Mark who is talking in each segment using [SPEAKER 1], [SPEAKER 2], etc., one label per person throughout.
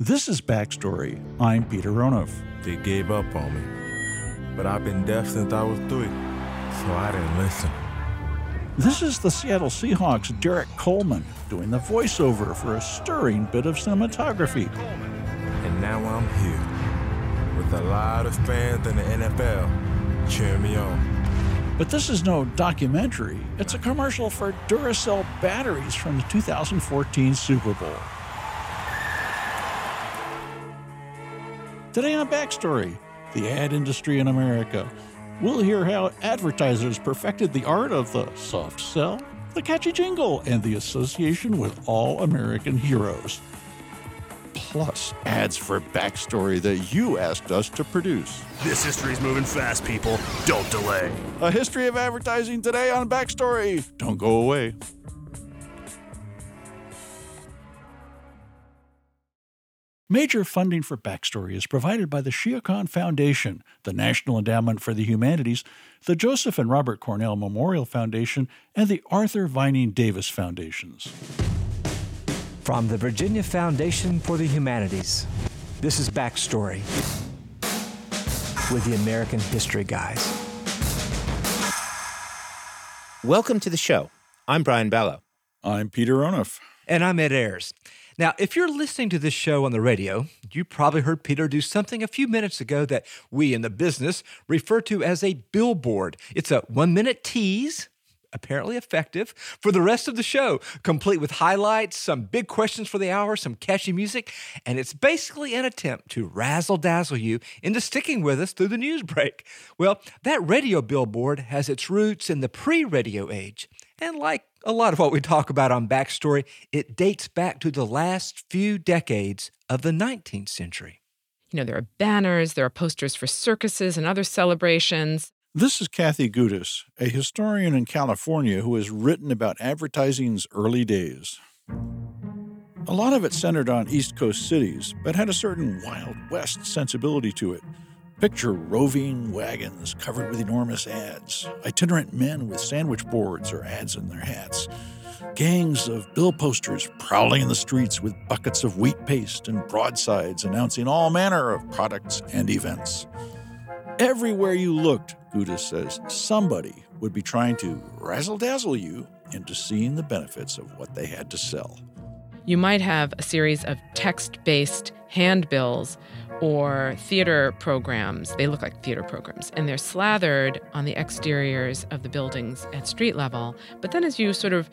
[SPEAKER 1] This is Backstory. I'm Peter Onuf.
[SPEAKER 2] They gave up on me. But I've been deaf since I was three, so I didn't listen.
[SPEAKER 1] This is the Seattle Seahawks' Derrick Coleman doing the voiceover for a stirring bit of cinematography.
[SPEAKER 2] And now I'm here with a lot of fans in the NFL cheering me on.
[SPEAKER 1] But this is no documentary. It's a commercial for Duracell batteries from the 2014 Super Bowl. Today on Backstory, the ad industry in America. We'll hear how advertisers perfected the art of the soft sell, the catchy jingle, and the association with all American heroes. Plus, ads for Backstory that you asked us to produce.
[SPEAKER 3] This history's moving fast, people. Don't delay.
[SPEAKER 1] A history of advertising today on Backstory. Don't go away. Major funding for Backstory is provided by the Shia Khan Foundation, the National Endowment for the Humanities, the Joseph and Robert Cornell Memorial Foundation, and the Arthur Vining Davis Foundations.
[SPEAKER 4] From the Virginia Foundation for the Humanities, this is Backstory with the American History Guys.
[SPEAKER 5] Welcome to the show. I'm Brian Balogh.
[SPEAKER 1] I'm Peter Onuf.
[SPEAKER 4] And I'm Ed Ayers. Now, if you're listening to this show on the radio, you probably heard Peter do something a few minutes ago that we in the business refer to as a billboard. It's a one minute tease, apparently effective, for the rest of the show, complete with highlights, some big questions for the hour, some catchy music, and it's basically an attempt to razzle dazzle you into sticking with us through the news break. Well, that radio billboard has its roots in the pre radio age. And like a lot of what we talk about on Backstory, it dates back to the last few decades of the 19th century.
[SPEAKER 6] You know, there are banners, there are posters for circuses and other celebrations.
[SPEAKER 1] This is Kathy Gudis, a historian in California who has written about advertising's early days. A lot of it centered on East Coast cities, but had a certain Wild West sensibility to it. Picture roving wagons covered with enormous ads, itinerant men with sandwich boards or ads in their hats, gangs of bill posters prowling the streets with buckets of wheat paste and broadsides announcing all manner of products and events. Everywhere you looked, Gudis says, somebody would be trying to razzle dazzle you into seeing the benefits of what they had to sell.
[SPEAKER 6] You might have a series of text based handbills or theater programs. They look like theater programs, and they're slathered on the exteriors of the buildings at street level. But then, as you sort of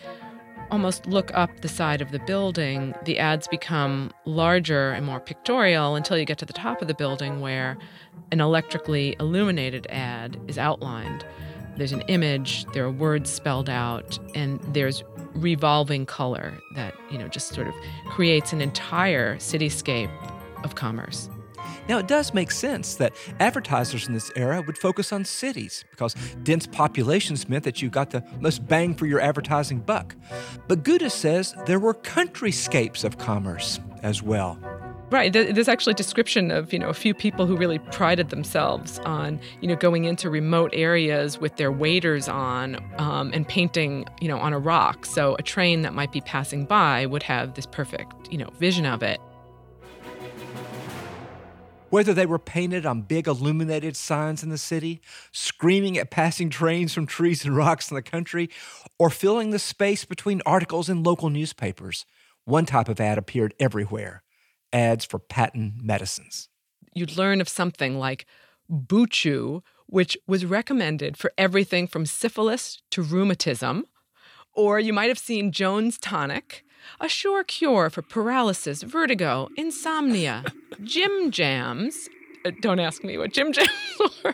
[SPEAKER 6] almost look up the side of the building, the ads become larger and more pictorial until you get to the top of the building where an electrically illuminated ad is outlined. There's an image, there are words spelled out, and there's revolving color that, you know, just sort of creates an entire cityscape of commerce.
[SPEAKER 4] Now, it does make sense that advertisers in this era would focus on cities because dense populations meant that you got the most bang for your advertising buck. But Gudis says there were countryscapes of commerce as well.
[SPEAKER 6] Right. There's actually a description of, you know, a few people who really prided themselves on, you know, going into remote areas with their waders on um, and painting, you know, on a rock. So a train that might be passing by would have this perfect, you know, vision of it.
[SPEAKER 4] Whether they were painted on big illuminated signs in the city, screaming at passing trains from trees and rocks in the country, or filling the space between articles in local newspapers, one type of ad appeared everywhere ads for patent medicines.
[SPEAKER 6] You'd learn of something like Buchu, which was recommended for everything from syphilis to rheumatism. Or you might have seen Jones Tonic, a sure cure for paralysis, vertigo, insomnia, Jim Jams. Uh, don't ask me what Jim Jams were.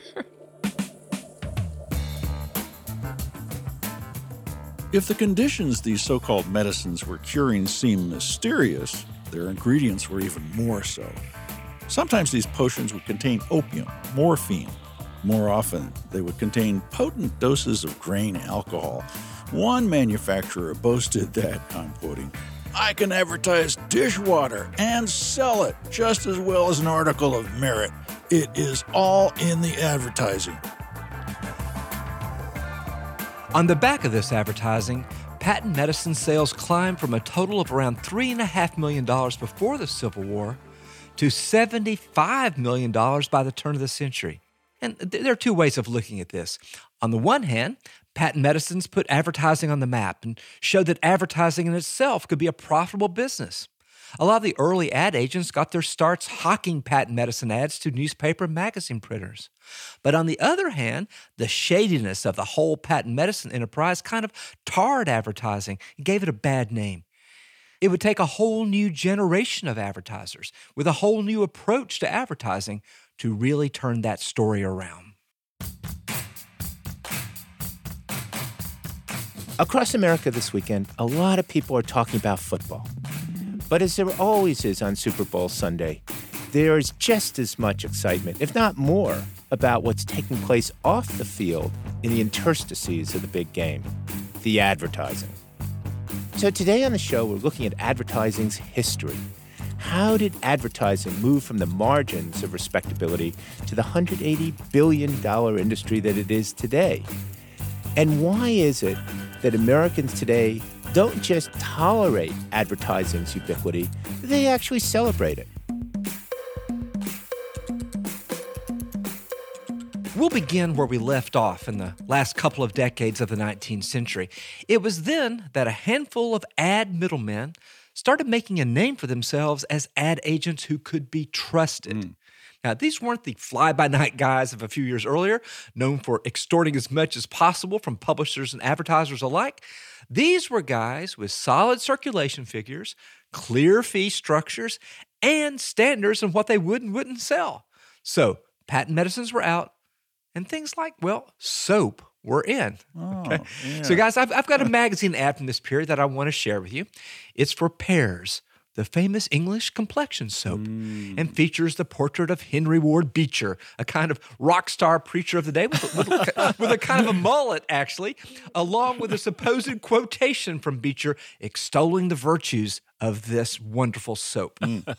[SPEAKER 1] If the conditions these so called medicines were curing seem mysterious, their ingredients were even more so. Sometimes these potions would contain opium, morphine. More often, they would contain potent doses of grain alcohol. One manufacturer boasted that, I'm quoting, I can advertise dishwater and sell it just as well as an article of merit. It is all in the advertising.
[SPEAKER 4] On the back of this advertising, patent medicine sales climbed from a total of around $3.5 million before the Civil War to $75 million by the turn of the century. And th- there are two ways of looking at this. On the one hand, patent medicines put advertising on the map and showed that advertising in itself could be a profitable business. A lot of the early ad agents got their starts hawking patent medicine ads to newspaper and magazine printers. But on the other hand, the shadiness of the whole patent medicine enterprise kind of tarred advertising and gave it a bad name. It would take a whole new generation of advertisers with a whole new approach to advertising to really turn that story around.
[SPEAKER 5] Across America this weekend, a lot of people are talking about football. But as there always is on Super Bowl Sunday, there is just as much excitement, if not more, about what's taking place off the field in the interstices of the big game the advertising. So today on the show, we're looking at advertising's history. How did advertising move from the margins of respectability to the $180 billion industry that it is today? And why is it that Americans today don't just tolerate advertising's ubiquity, they actually celebrate it.
[SPEAKER 4] We'll begin where we left off in the last couple of decades of the 19th century. It was then that a handful of ad middlemen started making a name for themselves as ad agents who could be trusted. Mm. Now, these weren't the fly by night guys of a few years earlier, known for extorting as much as possible from publishers and advertisers alike. These were guys with solid circulation figures, clear fee structures, and standards on what they would and wouldn't sell. So, patent medicines were out, and things like, well, soap were in.
[SPEAKER 1] Oh,
[SPEAKER 4] okay.
[SPEAKER 1] yeah.
[SPEAKER 4] So, guys, I've, I've got a magazine ad from this period that I want to share with you. It's for Pears, the famous English complexion soap,
[SPEAKER 1] Mm.
[SPEAKER 4] and features the portrait of Henry Ward Beecher, a kind of rock star preacher of the day with, with, with a kind of a mullet, actually, along with a supposed quotation from Beecher extolling the virtues of this wonderful soap.
[SPEAKER 1] Mm.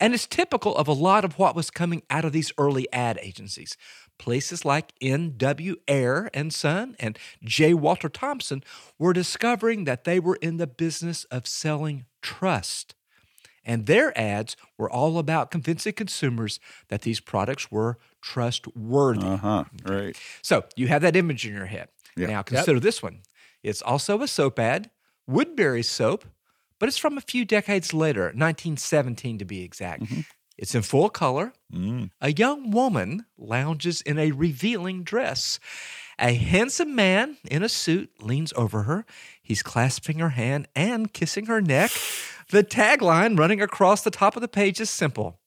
[SPEAKER 4] And it's typical of a lot of what was coming out of these early ad agencies. Places like N.W. Ayer and Son and J. Walter Thompson were discovering that they were in the business of selling trust. And their ads were all about convincing consumers that these products were trustworthy.
[SPEAKER 1] Uh huh. Right.
[SPEAKER 4] So you have that image in your head.
[SPEAKER 1] Yeah.
[SPEAKER 4] Now consider this one. It's also a soap ad, Woodbury soap, but it's from a few decades later, 1917 to be exact. It's in full color.
[SPEAKER 1] Mm.
[SPEAKER 4] A young woman lounges in a revealing dress. A handsome man in a suit leans over her. He's clasping her hand and kissing her neck. The tagline running across the top of the page is simple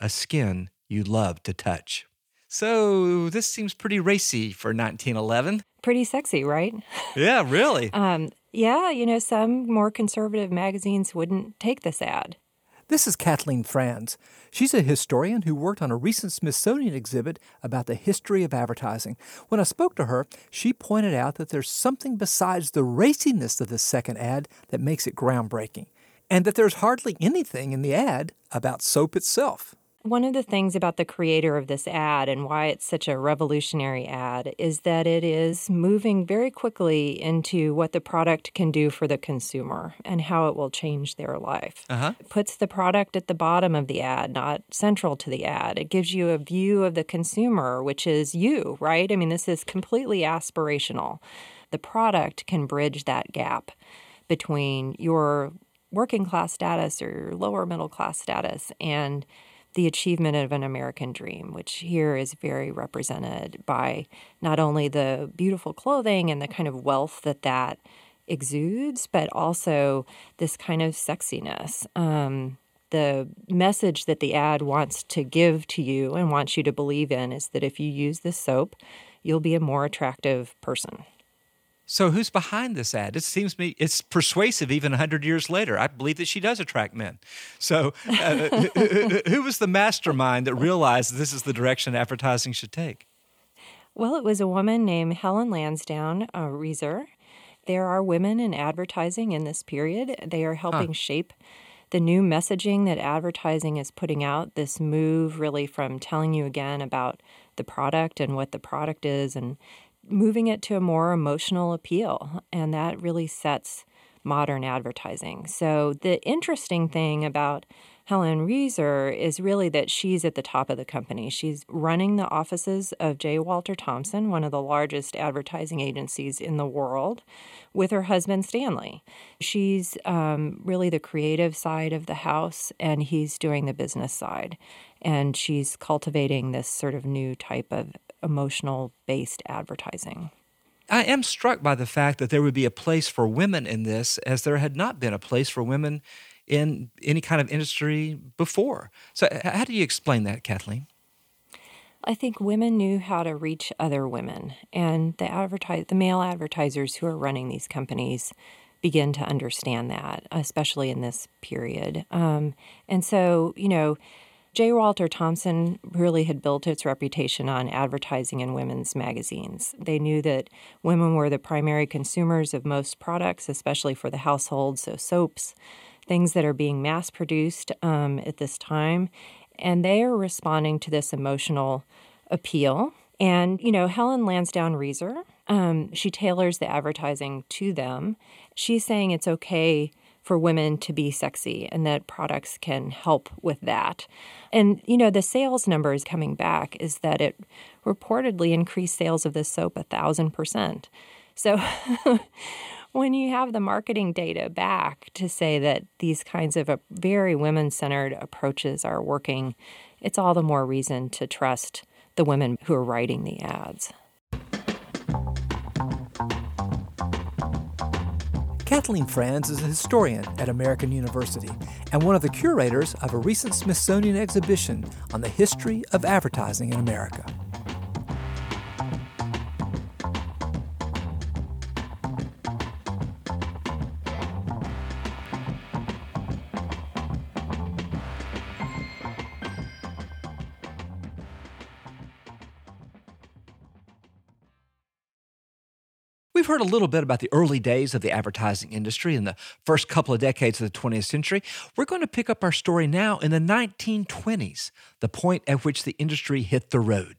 [SPEAKER 4] A skin you love to touch. So, this seems pretty racy for 1911.
[SPEAKER 7] Pretty sexy, right?
[SPEAKER 4] Yeah, really.
[SPEAKER 7] Um, yeah, you know, some more conservative magazines wouldn't take this ad.
[SPEAKER 8] This is Kathleen Franz. She's a historian who worked on a recent Smithsonian exhibit about the history of advertising. When I spoke to her, she pointed out that there's something besides the raciness of the second ad that makes it groundbreaking, and that there's hardly anything in the ad about soap itself.
[SPEAKER 7] One of the things about the creator of this ad and why it's such a revolutionary ad is that it is moving very quickly into what the product can do for the consumer and how it will change their life.
[SPEAKER 4] Uh-huh.
[SPEAKER 7] It puts the product at the bottom of the ad, not central to the ad. It gives you a view of the consumer, which is you, right? I mean, this is completely aspirational. The product can bridge that gap between your working class status or your lower middle class status and the achievement of an American dream, which here is very represented by not only the beautiful clothing and the kind of wealth that that exudes, but also this kind of sexiness. Um, the message that the ad wants to give to you and wants you to believe in is that if you use this soap, you'll be a more attractive person.
[SPEAKER 4] So who's behind this ad? It seems to me it's persuasive even 100 years later. I believe that she does attract men. So uh, who, who was the mastermind that realized this is the direction advertising should take?
[SPEAKER 7] Well, it was a woman named Helen Lansdowne uh, Resor. There are women in advertising in this period. They are helping shape the new messaging that advertising is putting out. This move really from telling you again about the product and what the product is and moving it to a more emotional appeal. And that really sets modern advertising. So, the interesting thing about Helen Resor is really that she's at the top of the company. She's running the offices of J. Walter Thompson, one of the largest advertising agencies in the world, with her husband Stanley. She's um, really the creative side of the house, and he's doing the business side. And she's cultivating this sort of new type of emotional based advertising.
[SPEAKER 4] I am struck by the fact that there would be a place for women in this, as there had not been a place for women in any kind of industry before. So, how do you explain that, Kathleen?
[SPEAKER 7] I think women knew how to reach other women, and the advertise the male advertisers who are running these companies begin to understand that, especially in this period. Um, and so, you know, J. Walter Thompson really had built its reputation on advertising in women's magazines. They knew that women were the primary consumers of most products, especially for the household, so soaps, things that are being mass produced um, at this time. And they are responding to this emotional appeal. And, you know, Helen Lansdowne Resor, um, she tailors the advertising to them. She's saying it's okay for women to be sexy and that products can help with that. And, you know, the sales numbers coming back is that it reportedly increased sales of this soap a thousand percent. So when you have the marketing data back to say that these kinds of very women centered approaches are working, it's all the more reason to trust the women who are writing the ads.
[SPEAKER 8] Kathleen Franz is a historian at American University and one of the curators of a recent Smithsonian exhibition on the history of advertising in America.
[SPEAKER 4] We've heard a little bit about the early days of the advertising industry in the first couple of decades of the 20th century. We're going to pick up our story now in the 1920s, the point at which the industry hit the road.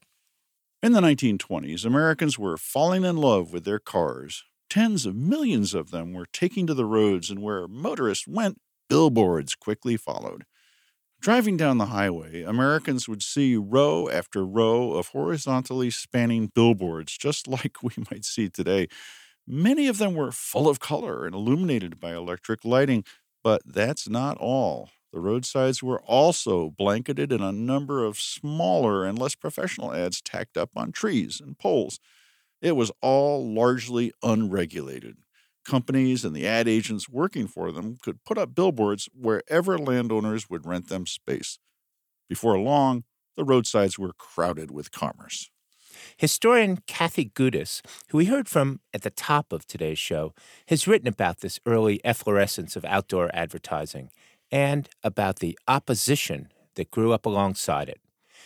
[SPEAKER 1] In the 1920s, Americans were falling in love with their cars. Tens of millions of them were taking to the roads, and where motorists went, billboards quickly followed. Driving down the highway, Americans would see row after row of horizontally spanning billboards, just like we might see today. Many of them were full of color and illuminated by electric lighting, but that's not all. The roadsides were also blanketed in a number of smaller and less professional ads tacked up on trees and poles. It was all largely unregulated companies and the ad agents working for them could put up billboards wherever landowners would rent them space. Before long, the roadsides were crowded with commerce.
[SPEAKER 5] Historian Kathy Gudis, who we heard from at the top of today's show, has written about this early efflorescence of outdoor advertising and about the opposition that grew up alongside it.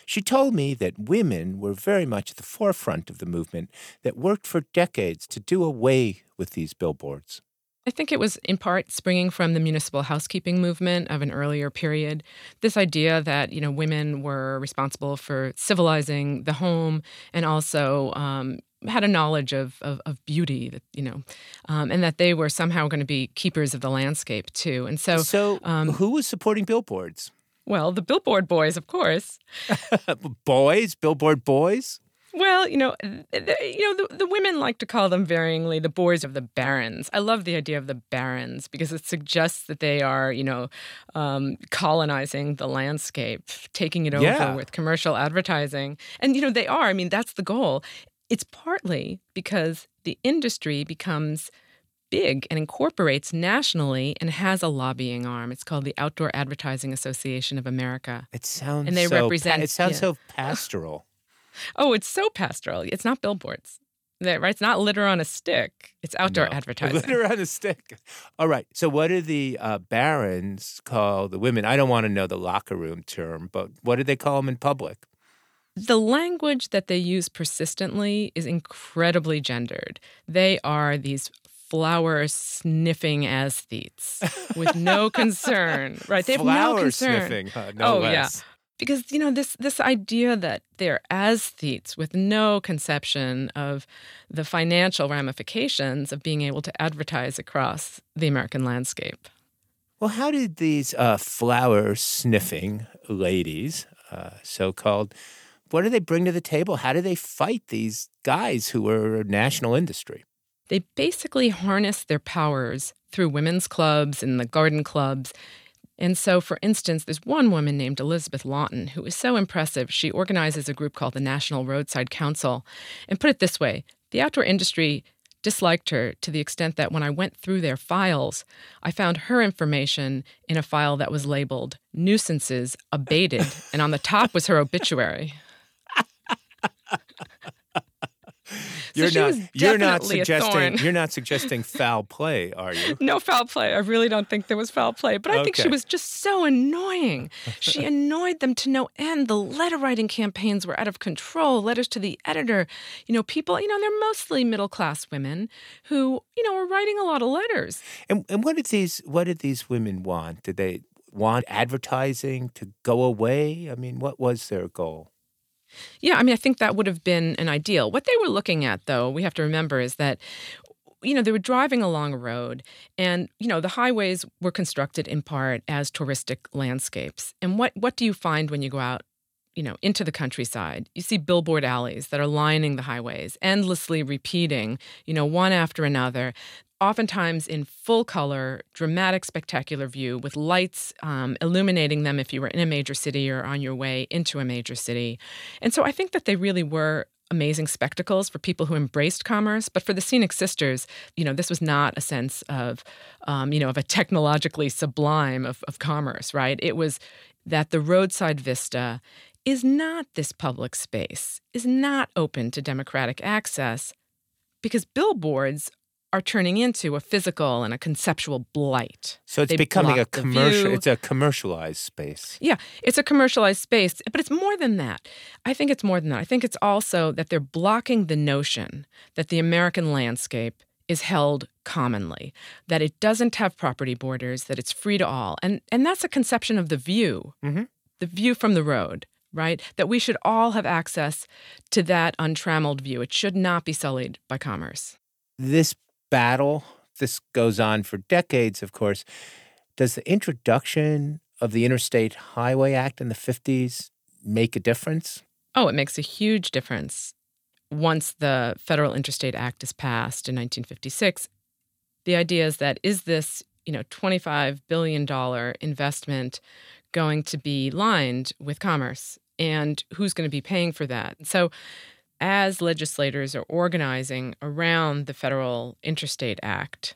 [SPEAKER 5] She told me that women were very much at the forefront of the movement that worked for decades to do away with these billboards.
[SPEAKER 6] I think it was in part springing from the municipal housekeeping movement of an earlier period. This idea that you know women were responsible for civilizing the home and also um, had a knowledge of, of, of beauty, that, you know, um, and that they were somehow going to be keepers of the landscape too. And so,
[SPEAKER 5] so um, who was supporting billboards?
[SPEAKER 6] Well, the billboard boys, of course.
[SPEAKER 5] boys, billboard boys.
[SPEAKER 6] Well, you know, the, you know, the, the women like to call them varyingly the boys of the barons. I love the idea of the barons because it suggests that they are, you know, um, colonizing the landscape, taking it over
[SPEAKER 5] Yeah.
[SPEAKER 6] with commercial advertising, and you know they are. I mean, that's the goal. It's partly because the industry becomes big and incorporates nationally and has a lobbying arm. It's called the Outdoor Advertising Association of America.
[SPEAKER 5] It sounds
[SPEAKER 6] And they
[SPEAKER 5] so pa-
[SPEAKER 6] represent-
[SPEAKER 5] it sounds
[SPEAKER 6] yeah.
[SPEAKER 5] so pastoral.
[SPEAKER 6] Oh, it's so pastoral. It's not billboards. Right? It's not litter on a stick. It's outdoor
[SPEAKER 5] No.
[SPEAKER 6] advertising.
[SPEAKER 5] Litter on a stick. All right. So, what do the uh, barons call the women? I don't want to know the locker room term, but what do they call them in public?
[SPEAKER 6] The language that they use persistently is incredibly gendered. They are these flower sniffing aesthetes with no concern, right? They have
[SPEAKER 5] Flower
[SPEAKER 6] no concern.
[SPEAKER 5] sniffing, huh? no
[SPEAKER 6] oh
[SPEAKER 5] less.
[SPEAKER 6] yeah, because you know this this idea that they're aesthetes with no conception of the financial ramifications of being able to advertise across the American landscape.
[SPEAKER 5] Well, how did these uh, flower sniffing ladies, uh, so called, what do they bring to the table? How do they fight these guys who are national industry?
[SPEAKER 6] They basically harness their powers through women's clubs and the garden clubs. And so, for instance, there's one woman named Elizabeth Lawton who is so impressive. She organizes a group called the National Roadside Council. And put it this way the outdoor industry disliked her to the extent that when I went through their files, I found her information in a file that was labeled nuisances abated, and on the top was her obituary.
[SPEAKER 5] You're
[SPEAKER 6] she
[SPEAKER 5] not you're not suggesting you're not suggesting foul play, are you?
[SPEAKER 6] No foul play. I really don't think there was foul play, but I think she was just so annoying. She annoyed them to no end. The letter writing campaigns were out of control. Letters to the editor, you know, people, you know, they're mostly middle class women who, you know, were writing a lot of letters.
[SPEAKER 5] And and what did these what did these women want? Did they want advertising to go away? I mean, what was their goal?
[SPEAKER 6] Yeah, I mean, I think that would have been an ideal. What they were looking at, though, we have to remember is that, you know, they were driving along a road and, you know, the highways were constructed in part as touristic landscapes. And what, what do you find when you go out? You know, into the countryside, you see billboard alleys that are lining the highways, endlessly repeating, you know, one after another, oftentimes in full color, dramatic, spectacular view with lights um, illuminating them if you were in a major city or on your way into a major city. And so I think that they really were amazing spectacles for people who embraced commerce. But for the Scenic Sisters, you know, this was not a sense of, um, you know, of a technologically sublime of, of commerce, right? It was that the roadside vista is not this public space, is not open to democratic access because billboards are turning into a physical and a conceptual blight.
[SPEAKER 5] So it's
[SPEAKER 6] They
[SPEAKER 5] becoming a commercial. It's a commercialized space.
[SPEAKER 6] Yeah, it's a commercialized space, but it's more than that. I think it's more than that. I think it's also that they're blocking the notion that the American landscape is held commonly, that it doesn't have property borders, that it's free to all. And and that's a conception of the view.
[SPEAKER 5] Mhm.
[SPEAKER 6] The view from the road, right? That we should all have access to that untrammeled view. It should not be sullied by commerce.
[SPEAKER 5] This battle, this goes on for decades, of course. Does the introduction of the Interstate Highway Act in the 50s make a difference?
[SPEAKER 6] Oh, it makes a huge difference. Once the Federal Interstate Act is passed in 1956, the idea is that is this, you know, 25 billion dollar investment going to be lined with commerce and who's going to be paying for that? So as legislators are organizing around the Federal Interstate Act,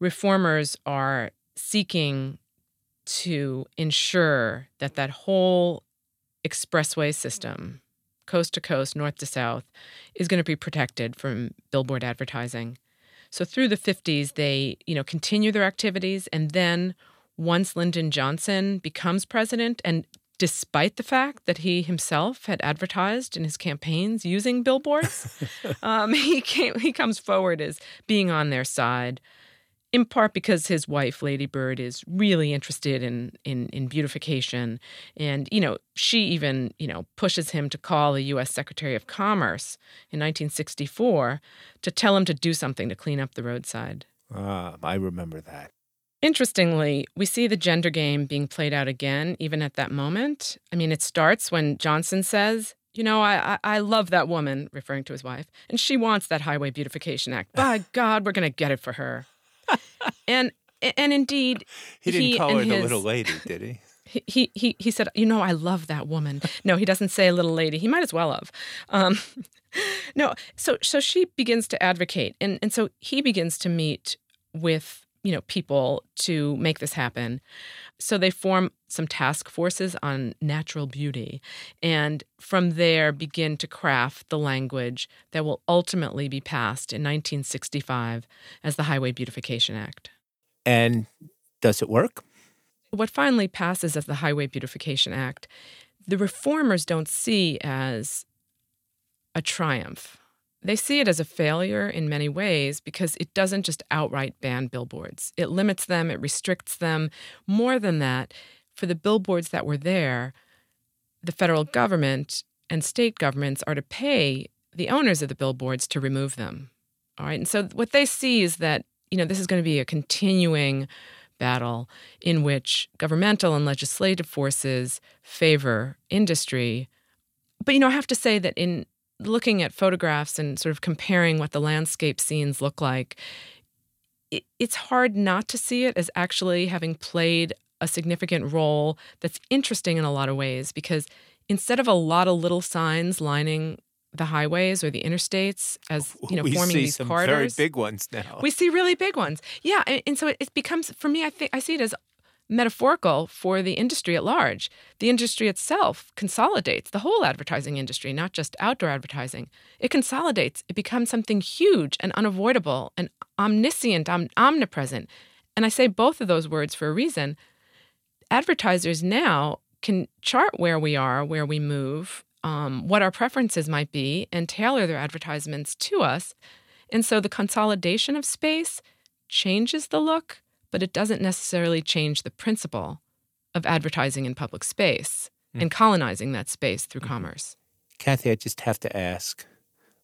[SPEAKER 6] reformers are seeking to ensure that that whole expressway system, coast to coast, north to south, is going to be protected from billboard advertising. So through the 50s, they, you know, continue their activities, and then once Lyndon Johnson becomes president, and despite the fact that he himself had advertised in his campaigns using billboards, um, he came, he comes forward as being on their side in part because his wife lady bird is really interested in in in beautification and you know she even you know pushes him to call the US Secretary of Commerce in 1964 to tell him to do something to clean up the roadside
[SPEAKER 5] Ah, I remember that.
[SPEAKER 6] Interestingly, we see the gender game being played out again, even at that moment. I mean, it starts when Johnson says, You know, I, I, I love that woman, referring to his wife, and she wants that Highway Beautification Act. By God, we're going to get it for her. and and indeed,
[SPEAKER 5] He didn't call
[SPEAKER 6] and
[SPEAKER 5] her the little lady, did he?
[SPEAKER 6] he, he he he said, "You know, I love that woman." No, he doesn't say little lady. He might as well have. Um, no, so so she begins to advocate, and and so he begins to meet with you know people to make this happen. So they form some task forces on natural beauty, and from there begin to craft the language that will ultimately be passed in 1965 as the Highway Beautification Act.
[SPEAKER 5] And does it work?
[SPEAKER 6] what finally passes as the Highway Beautification Act, the reformers don't see as a triumph. They see it as a failure in many ways because it doesn't just outright ban billboards. It limits them, it restricts them. More than that, for the billboards that were there, the federal government and state governments are to pay the owners of the billboards to remove them. All right. And so what they see is that, you know, this is going to be a continuing battle in which governmental and legislative forces favor industry. But, you know, I have to say that in looking at photographs and sort of comparing what the landscape scenes look like, it, it's hard not to see it as actually having played a significant role that's interesting in a lot of ways because instead of a lot of little signs lining the highways or the interstates as you know
[SPEAKER 5] we
[SPEAKER 6] forming
[SPEAKER 5] see
[SPEAKER 6] these
[SPEAKER 5] some
[SPEAKER 6] corridors
[SPEAKER 5] very big ones now.
[SPEAKER 6] we see really big ones yeah and, and so it, it becomes for me i think i see it as metaphorical for the industry at large. The industry itself consolidates the whole advertising industry not just outdoor advertising. It consolidates. It becomes something huge and unavoidable and omniscient om- omnipresent. And i say both of those words for a reason. Advertisers now can chart where we are, where we move, um, what our preferences might be, and tailor their advertisements to us. And so the consolidation of space changes the look, but it doesn't necessarily change the principle of advertising in public space
[SPEAKER 5] Mm.
[SPEAKER 6] and colonizing that space through
[SPEAKER 5] Mhm.
[SPEAKER 6] commerce.
[SPEAKER 5] Kathy, I just have to ask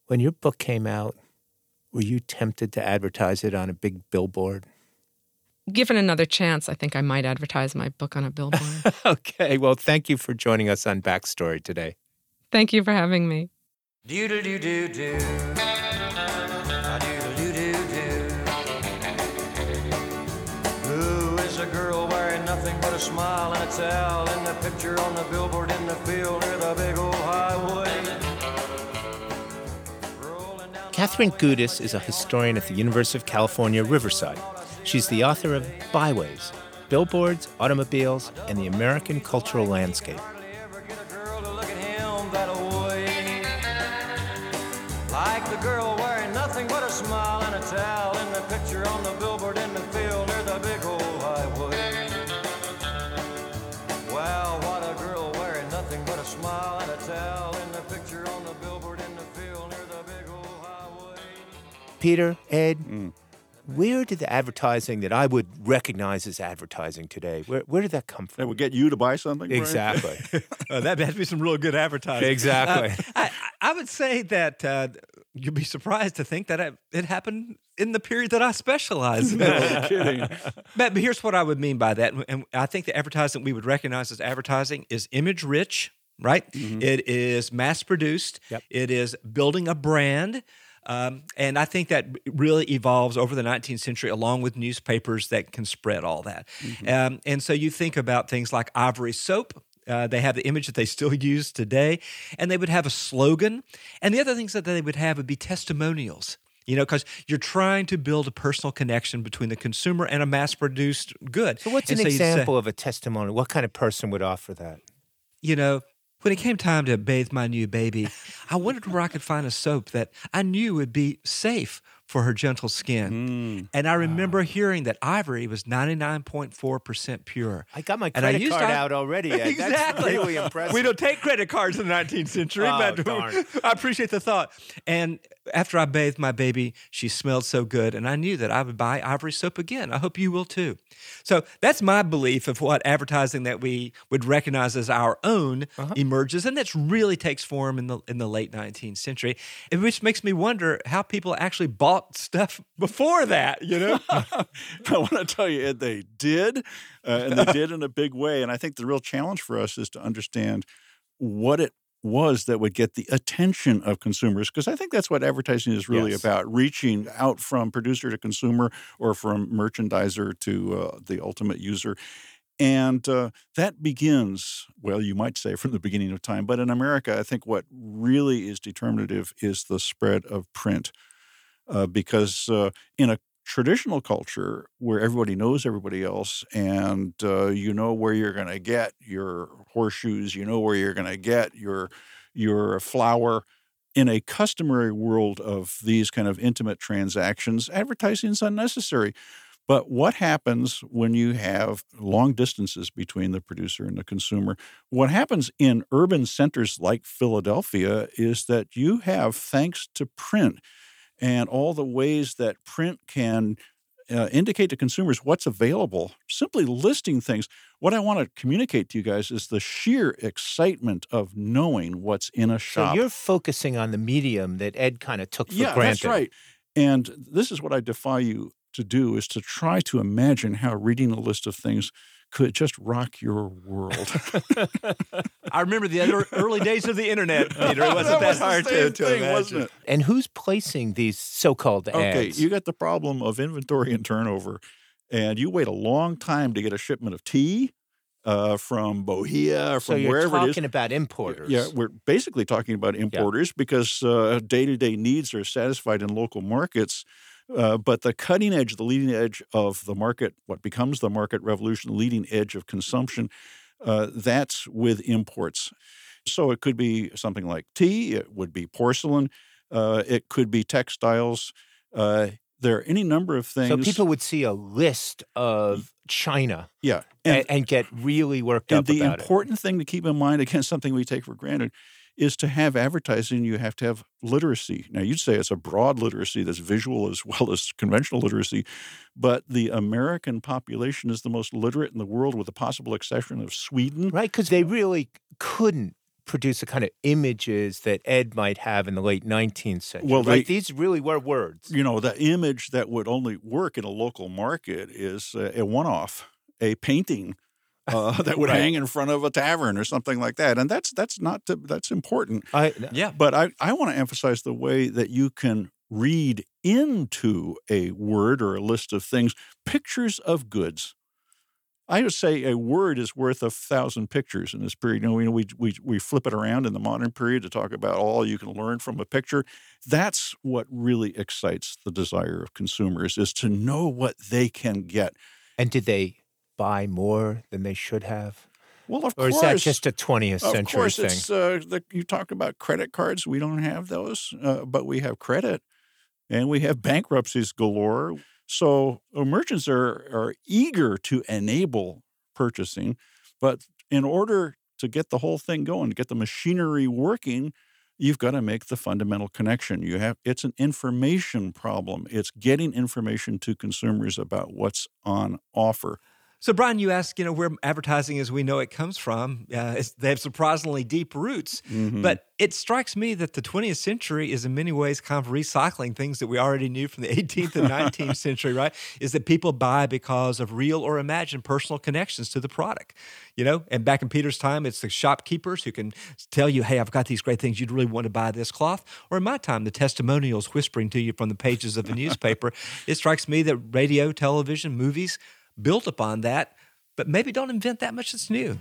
[SPEAKER 5] when your book came out, were you tempted to advertise it on a big billboard?
[SPEAKER 6] Given another chance, I think I might advertise my book on a billboard.
[SPEAKER 5] okay, well, thank you for joining us on Backstory today.
[SPEAKER 6] Thank you for having me.
[SPEAKER 9] Do do do do do. Smile and a towel in the picture on the billboard in the field near the big old highway? Rolling down the
[SPEAKER 5] Catherine Gudis is a historian at the University of California, Riverside. She's the author of Buyways Billboards, Automobiles, and the American Cultural Landscape. Peter, Ed,
[SPEAKER 1] Mm.
[SPEAKER 5] where did the advertising that I would recognize as advertising today, where, where did that come from?
[SPEAKER 1] That would get you to buy something.
[SPEAKER 5] Exactly.
[SPEAKER 4] Uh, that has to be some real good advertising.
[SPEAKER 5] Exactly.
[SPEAKER 4] Uh, I, I I would say that uh, you'd be surprised to think that it, it happened in the period that I specialize in.
[SPEAKER 1] No kidding.
[SPEAKER 4] But, but here's what I would mean by that. And I think the advertising we would recognize as advertising is image rich, right? It is mass produced.
[SPEAKER 5] Yep.
[SPEAKER 4] It is building a brand. Um, and I think that really evolves over the 19th century, along with newspapers that can spread all that. Um, and so you think about things like Ivory Soap. Uh, they have the image that they still use today, and they would have a slogan. And the other things that they would have would be testimonials. You know, because you're trying to build a personal connection between the consumer and a mass-produced good.
[SPEAKER 5] So, what's
[SPEAKER 4] And
[SPEAKER 5] an
[SPEAKER 4] say,
[SPEAKER 5] example of a testimony? What kind of person would offer that?
[SPEAKER 4] you know, when it came time to bathe my new baby, I wondered where I could find a soap that I knew would be safe for her gentle skin. And I remember hearing that Ivory was 99.4% pure.
[SPEAKER 5] I got my
[SPEAKER 4] And I
[SPEAKER 5] credit
[SPEAKER 4] used
[SPEAKER 5] card
[SPEAKER 4] I-
[SPEAKER 5] out already.
[SPEAKER 4] Exactly.
[SPEAKER 5] really impressive.
[SPEAKER 4] We don't take credit cards in the 19th century,
[SPEAKER 5] Oh,
[SPEAKER 4] but
[SPEAKER 5] darn.
[SPEAKER 4] I appreciate the thought. And after I bathed my baby, she smelled so good, and I knew that I would buy Ivory soap again. I hope you will too. So that's my belief of what advertising that we would recognize as our own
[SPEAKER 5] Uh-huh.
[SPEAKER 4] emerges, and that's really takes form in the in the late 19th century, which makes me wonder how people actually bought stuff before that. You know,
[SPEAKER 1] I want to tell you, Ed, they did, uh, and they did in a big way. And I think the real challenge for us is to understand what it was that would get the attention of consumers, because I think that's what advertising is really
[SPEAKER 5] Yes.
[SPEAKER 1] about: reaching out from producer to consumer, or from merchandiser to uh, the ultimate user. And uh, that begins, well, you might say from the beginning of time, but in America, I think what really is determinative is the spread of print. Uh, because uh, in a traditional culture where everybody knows everybody else and uh, you know where you're going to get your horseshoes, you know where you're going to get your your flour. In a customary world of these kind of intimate transactions, advertising is unnecessary. But what happens when you have long distances between the producer and the consumer? What happens in urban centers like Philadelphia is that you have, thanks to print and all the ways that print can uh, indicate to consumers what's available, simply listing things. What I want to communicate to you guys is the sheer excitement of knowing what's in a shop.
[SPEAKER 5] So you're focusing on the medium that Ed kind of took for
[SPEAKER 1] yeah,
[SPEAKER 5] granted.
[SPEAKER 1] that's right. And this is what I defy you to do is to try to imagine how reading a list of things could just rock your world.
[SPEAKER 4] I remember the early days of the internet, Peter. It wasn't
[SPEAKER 1] That
[SPEAKER 4] that,
[SPEAKER 1] was
[SPEAKER 4] hard to,
[SPEAKER 1] same
[SPEAKER 4] to
[SPEAKER 1] thing,
[SPEAKER 4] imagine.
[SPEAKER 1] wasn't it?
[SPEAKER 5] And who's placing these so-called ads?
[SPEAKER 1] Okay, you got the problem of inventory and turnover, and you wait a long time to get a shipment of tea uh, from Bohea or
[SPEAKER 5] so
[SPEAKER 1] from
[SPEAKER 5] you're
[SPEAKER 1] wherever it is.
[SPEAKER 5] talking about importers.
[SPEAKER 1] Yeah, we're basically talking about importers because day to day needs are satisfied in local markets. Uh, but the cutting edge, the leading edge of the market, what becomes the market revolution, the leading edge of consumption, uh, that's with imports. So it could be something like tea, it would be porcelain, uh, it could be textiles. Uh, there are any number of things.
[SPEAKER 5] So people would see a list of China
[SPEAKER 1] yeah,
[SPEAKER 5] and, and, get really worked
[SPEAKER 1] and
[SPEAKER 5] up
[SPEAKER 1] the important thing to keep in mind, again, something we take for granted, is to have advertising, you have to have literacy. Now, you'd say it's a broad literacy that's visual as well as conventional literacy, but the American population is the most literate in the world, with the possible exception of Sweden.
[SPEAKER 5] Right? Because they really couldn't produce the kind of images that Ed might have in the late 19th century.
[SPEAKER 1] Well,
[SPEAKER 5] right?
[SPEAKER 1] they-
[SPEAKER 5] These really were words.
[SPEAKER 1] You know, the image that would only work in a local market is uh, a one off, a painting. Uh, that would
[SPEAKER 5] Right.
[SPEAKER 1] hang in front of a tavern or something like that, and that's that's not to, that's important.
[SPEAKER 5] I,
[SPEAKER 4] Yeah.
[SPEAKER 1] But I, I want to emphasize the way that you can read into a word or a list of things pictures of goods. I would say a word is worth a thousand pictures in this period. You know, we, we, we, we flip it around in the modern period to talk about all you can learn from a picture. That's what really excites the desire of consumers is to know what they can get.
[SPEAKER 5] and did they buy more than they should have?
[SPEAKER 1] Well, of
[SPEAKER 5] Or
[SPEAKER 1] course.
[SPEAKER 5] is that just a 20th
[SPEAKER 1] Of
[SPEAKER 5] century
[SPEAKER 1] course,
[SPEAKER 5] thing?
[SPEAKER 1] it's uh, the, you talked about credit cards. We don't have those, uh, but we have credit, and we have bankruptcies galore. So merchants are are eager to enable purchasing, but in order to get the whole thing going, to get the machinery working, you've got to make the fundamental connection. You have it's an information problem. It's getting information to consumers about what's on offer.
[SPEAKER 4] So, Brian, you asked, you know, where advertising as we know it comes from. Uh, it's, they have surprisingly deep roots.
[SPEAKER 1] Mm-hmm.
[SPEAKER 4] But it strikes me that the 20th century is in many ways kind of recycling things that we already knew from the 18th and 19th century, right? Is that people buy because of real or imagined personal connections to the product, you know? And back in Peter's time, it's the shopkeepers who can tell you, hey, I've got these great things. You'd really want to buy this cloth. Or in my time, the testimonials whispering to you from the pages of the newspaper. It strikes me that radio, television, movies built upon that, but maybe don't invent that much that's new.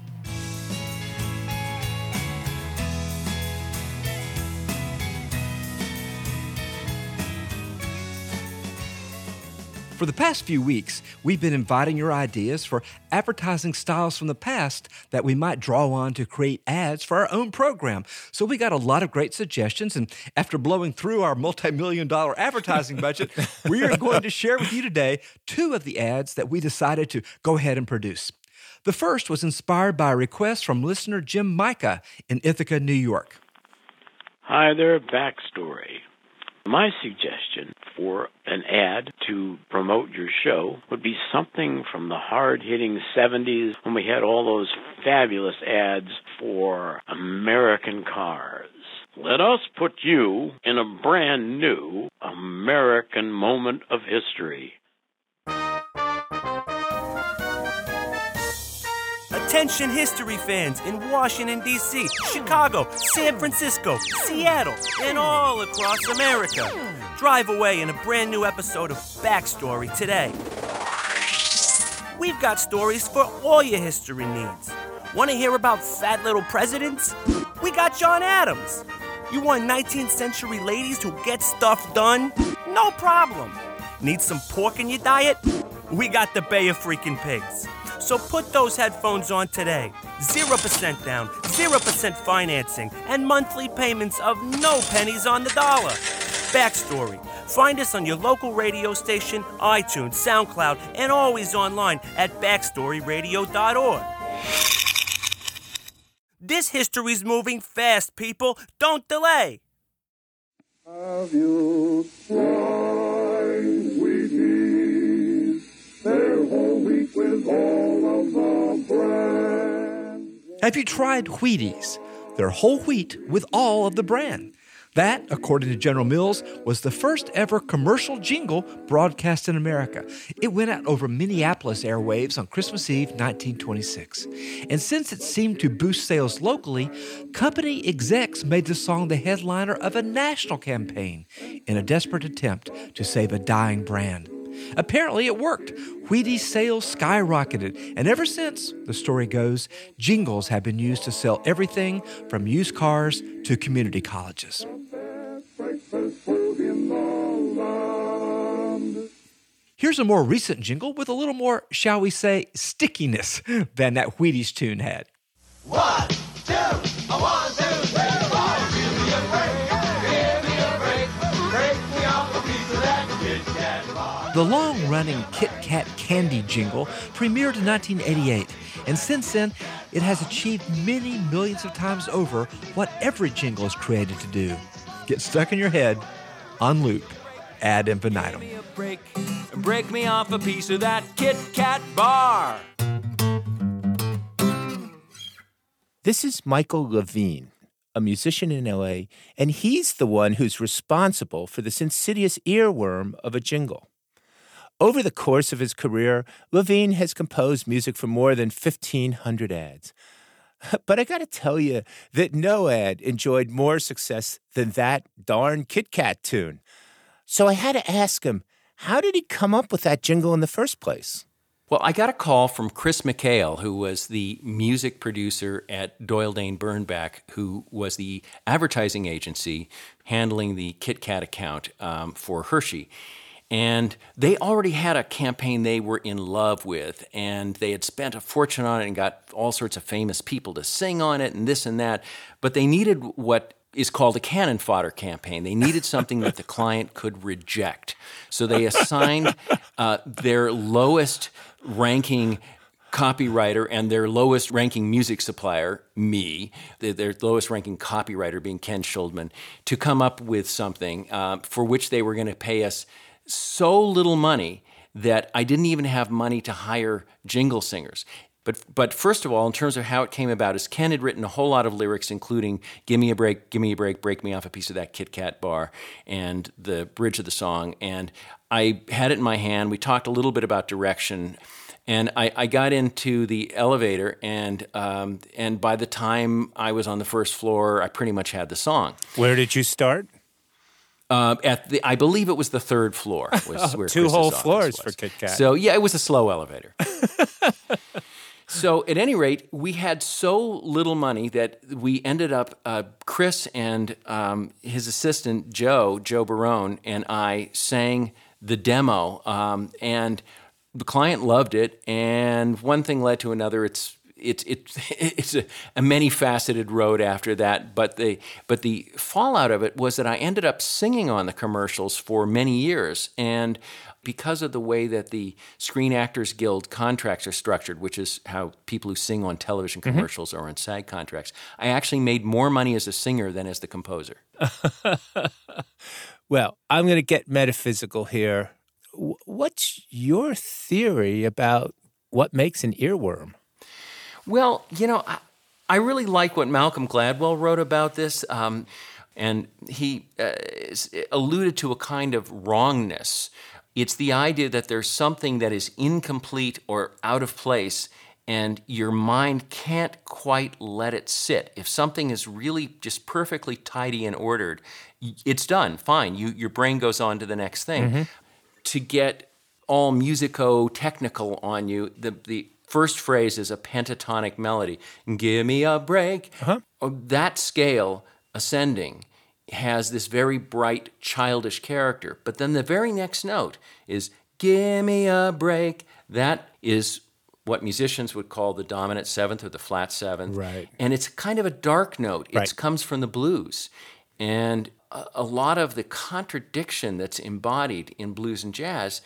[SPEAKER 4] For the past few weeks, we've been inviting your ideas for advertising styles from the past that we might draw on to create ads for our own program. So we got a lot of great suggestions, and after blowing through our multi-million dollar advertising budget, we are going to share with you today two of the ads that we decided to go ahead and produce. The first was inspired by a request from listener Jim Micah in Ithaca, New York.
[SPEAKER 10] Hi there, backstory. My suggestion for an ad to promote your show would be something from the hard hitting 70s when we had all those fabulous ads for American cars. Let us put you in a brand new American moment of history.
[SPEAKER 11] Attention history fans in Washington, D.C., Chicago, San Francisco, Seattle, and all across America. Drive away in a brand new episode of Backstory today. We've got stories for all your history needs. Want to hear about fat little presidents? We got John Adams. You want 19th century ladies who get stuff done? No problem. Need some pork in your diet? We got the Bay of Freaking Pigs. So put those headphones on today. 0% down, 0% financing, and monthly payments of no pennies on the dollar. Backstory. Find us on your local radio station, iTunes, SoundCloud, and always online at backstoryradio.org. This history's moving fast, people. Don't delay.
[SPEAKER 12] Have you tried with all of.
[SPEAKER 4] Have you tried Wheaties? They're whole wheat with all of the bran. That, according to General Mills, was the first ever commercial jingle broadcast in America. It went out over Minneapolis airwaves on Christmas Eve 1926. And since it seemed to boost sales locally, company execs made the song the headliner of a national campaign in a desperate attempt to save a dying brand. Apparently, it worked. Wheaties sales skyrocketed, and ever since, the story goes, jingles have been used to sell everything from used cars to community colleges. Here's a more recent jingle with a little more, shall we say, stickiness than that Wheaties tune had.
[SPEAKER 9] One, two,
[SPEAKER 4] The long running Kit Kat candy jingle premiered in 1988, and since then, it has achieved many millions of times over what every jingle is created to do get stuck in your head on loop ad infinitum.
[SPEAKER 11] Give me a break, break me off a piece of that Kit Kat bar.
[SPEAKER 5] This is Michael Levine, a musician in LA, and he's the one who's responsible for this insidious earworm of a jingle. Over the course of his career, Levine has composed music for more than 1,500 ads. But I gotta tell you that no ad enjoyed more success than that darn Kit Kat tune. So I had to ask him, how did he come up with that jingle in the first place?
[SPEAKER 13] Well, I got a call from Chris McHale, who was the music producer at Doyle Dane Bernbach, who was the advertising agency handling the Kit Kat account um, for Hershey. And they already had a campaign they were in love with, and they had spent a fortune on it and got all sorts of famous people to sing on it and this and that. But they needed what is called a cannon fodder campaign. They needed something that the client could reject. So they assigned uh, their lowest ranking copywriter and their lowest ranking music supplier, me, their, lowest ranking copywriter being Ken Schuldman, to come up with something uh, for which they were going to pay us so little money that I didn't even have money to hire jingle singers. But, but first of all, in terms of how it came about, is Ken had written a whole lot of lyrics, including "Give me a break, give me a break, break me off a piece of that Kit Kat bar," and the bridge of the song. And I had it in my hand. We talked a little bit about direction, and I, I got into the elevator, and um, and by the time I was on the first floor, I pretty much had the song.
[SPEAKER 5] Where did you start?
[SPEAKER 13] Uh, at the, I believe it was the third floor. Was where
[SPEAKER 5] two
[SPEAKER 13] Chris's
[SPEAKER 5] whole floors for
[SPEAKER 13] was.
[SPEAKER 5] Kit Kat.
[SPEAKER 13] So yeah, it was a slow elevator. so at any rate, we had so little money that we ended up. Uh, Chris and um, his assistant Joe, Joe Barone, and I sang the demo, um, and the client loved it. And one thing led to another. It's it's it's it's a, a many faceted road after that. But the but the fallout of it was that I ended up singing on the commercials for many years, and because of the way that the Screen Actors Guild contracts are structured, which is how people who sing on television
[SPEAKER 5] Mhm.
[SPEAKER 13] commercials are on SAG contracts, I actually made more money as a singer than as the composer.
[SPEAKER 5] Well, I'm going to get metaphysical here. What's your theory about what makes an earworm?
[SPEAKER 13] Well, you know, I, I really like what Malcolm Gladwell wrote about this. Um, and he uh, alluded to a kind of wrongness. It's the idea that there's something that is incomplete or out of place, and your mind can't quite let it sit. If something is really just perfectly tidy and ordered, it's done, fine. You, your brain goes on to the next thing
[SPEAKER 5] Mhm.
[SPEAKER 13] to get all musico technical on you, the the first phrase is a pentatonic melody. Give me a break. Uh-huh. Oh, That scale ascending has this very bright childish character, but then the very next note is give me a break. That is what musicians would call the dominant seventh or the flat seventh.
[SPEAKER 5] Right.
[SPEAKER 13] And it's kind of a dark note. It
[SPEAKER 5] Right.
[SPEAKER 13] comes from the blues. And a, a lot of the contradiction that's embodied in blues and jazz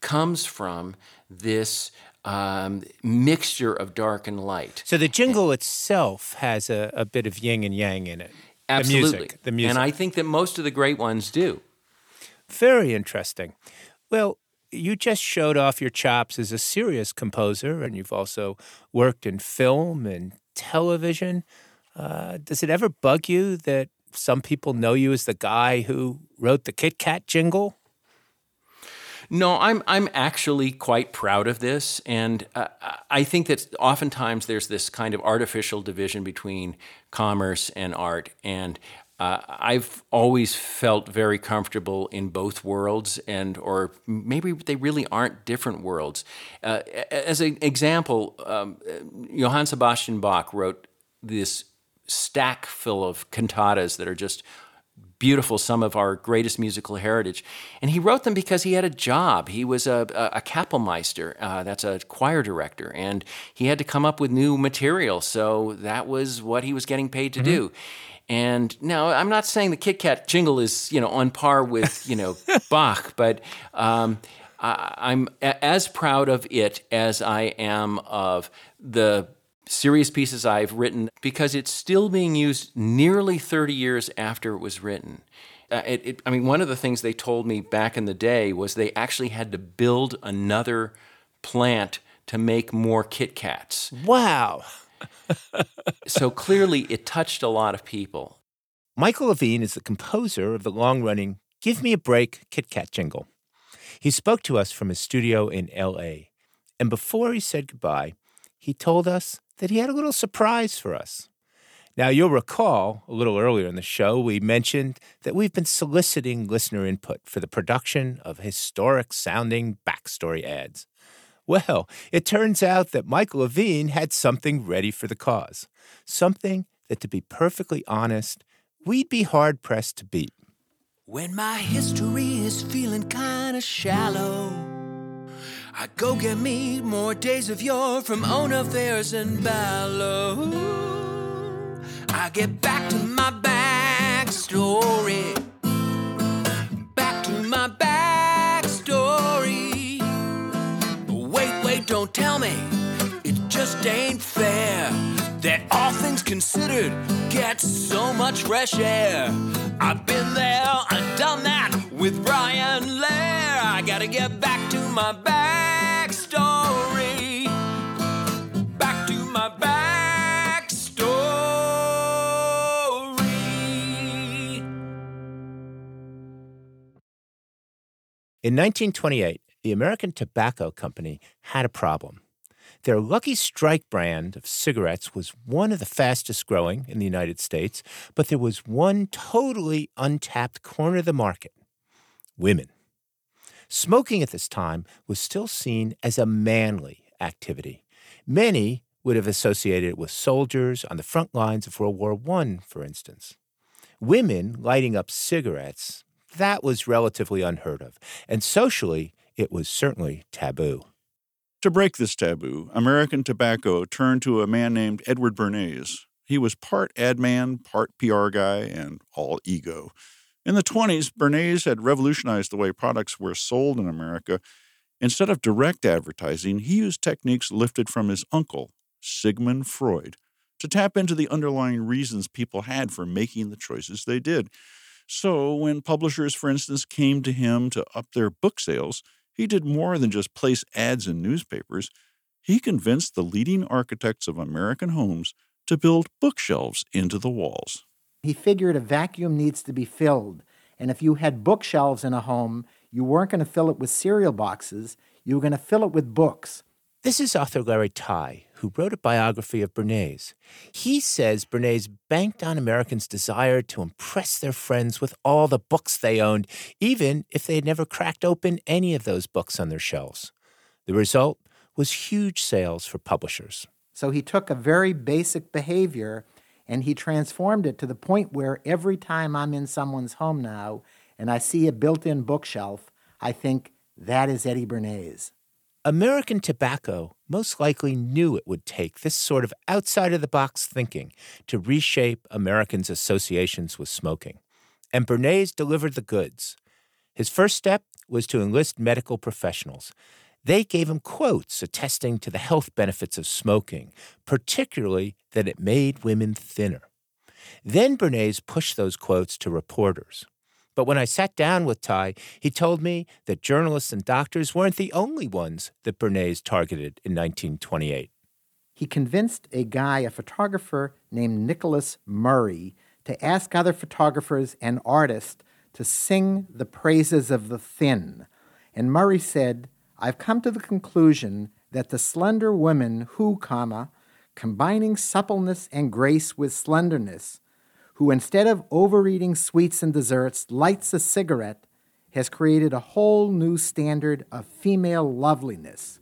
[SPEAKER 13] comes from this um, mixture of dark and light.
[SPEAKER 5] So the jingle itself has a, a bit of yin and yang in it.
[SPEAKER 13] Absolutely.
[SPEAKER 5] The music. The music.
[SPEAKER 13] And I think that most of the great ones do.
[SPEAKER 5] Very interesting. Well, you just showed off your chops as a serious composer, and you've also worked in film and television. Uh, does it ever bug you that some people know you as the guy who wrote the Kit Kat jingle?
[SPEAKER 13] No, I'm I'm actually quite proud of this, and uh, I think that oftentimes there's this kind of artificial division between commerce and art, and uh, I've always felt very comfortable in both worlds, and or maybe they really aren't different worlds. Uh, as an example, um, Johann Sebastian Bach wrote this stack full of cantatas that are just beautiful, some of our greatest musical heritage. And he wrote them because he had a job. He was a, a, a Kapellmeister, uh, that's a choir director, and he had to come up with new material. So that was what he was getting paid to mm-hmm. do. And now I'm not saying the Kit Kat jingle is, you know, on par with, you know, Bach, but um, I, am as proud of it as I am of the serious pieces I've written because it's still being used nearly 30 years after it was written. Uh, it, it, I mean, one of the things they told me back in the day was they actually had to build another plant to make more Kit Kats.
[SPEAKER 5] Wow.
[SPEAKER 13] so clearly, it touched a lot of people.
[SPEAKER 5] Michael Levine is the composer of the long running Give Me a Break Kit Kat jingle. He spoke to us from his studio in LA. And before he said goodbye, he told us that he had a little surprise for us. Now, you'll recall a little earlier in the show, we mentioned that we've been soliciting listener input for the production of historic sounding backstory ads. Well, it turns out that Michael Levine had something ready for the cause. Something that, to be perfectly honest, we'd be hard pressed to beat.
[SPEAKER 14] When my history is feeling kinda shallow. I go get me more days of yore from Onuf Ayers and Balogh. I get back to my backstory. Back to my backstory. Wait, wait, don't tell me. It just ain't fair that all things considered get so much fresh air. I've been there, I've done that with Brian Lehrer. I gotta get back to my backstory.
[SPEAKER 5] In 1928, the American Tobacco Company had a problem. Their Lucky Strike brand of cigarettes was one of the fastest growing in the United States, but there was one totally untapped corner of the market women. Smoking at this time was still seen as a manly activity. Many would have associated it with soldiers on the front lines of World War I, for instance. Women lighting up cigarettes, that was relatively unheard of, and socially, it was certainly taboo.
[SPEAKER 1] To break this taboo, American Tobacco turned to a man named Edward Bernays. He was part ad man, part PR guy, and all ego. In the 20s, Bernays had revolutionized the way products were sold in America. Instead of direct advertising, he used techniques lifted from his uncle, Sigmund Freud, to tap into the underlying reasons people had for making the choices they did. So, when publishers, for instance, came to him to up their book sales, he did more than just place ads in newspapers. He convinced the leading architects of American homes to build bookshelves into the walls.
[SPEAKER 15] He figured a vacuum needs to be filled. And if you had bookshelves in a home, you weren't going to fill it with cereal boxes, you were going to fill it with books.
[SPEAKER 5] This is author Larry Tye, who wrote a biography of Bernays. He says Bernays banked on Americans' desire to impress their friends with all the books they owned, even if they had never cracked open any of those books on their shelves. The result was huge sales for publishers.
[SPEAKER 15] So he took a very basic behavior and he transformed it to the point where every time I'm in someone's home now and I see a built in bookshelf, I think that is Eddie Bernays.
[SPEAKER 5] American Tobacco most likely knew it would take this sort of outside of the box thinking to reshape Americans' associations with smoking. And Bernays delivered the goods. His first step was to enlist medical professionals. They gave him quotes attesting to the health benefits of smoking, particularly that it made women thinner. Then Bernays pushed those quotes to reporters. But when I sat down with Tye, he told me that journalists and doctors weren't the only ones that Bernays targeted in 1928.
[SPEAKER 15] He convinced a guy, a photographer named Nicholas Murray, to ask other photographers and artists to sing the praises of the thin. And Murray said, I've come to the conclusion that the slender woman who, comma, combining suppleness and grace with slenderness, who instead of overeating sweets and desserts lights a cigarette, has created a whole new standard of female loveliness.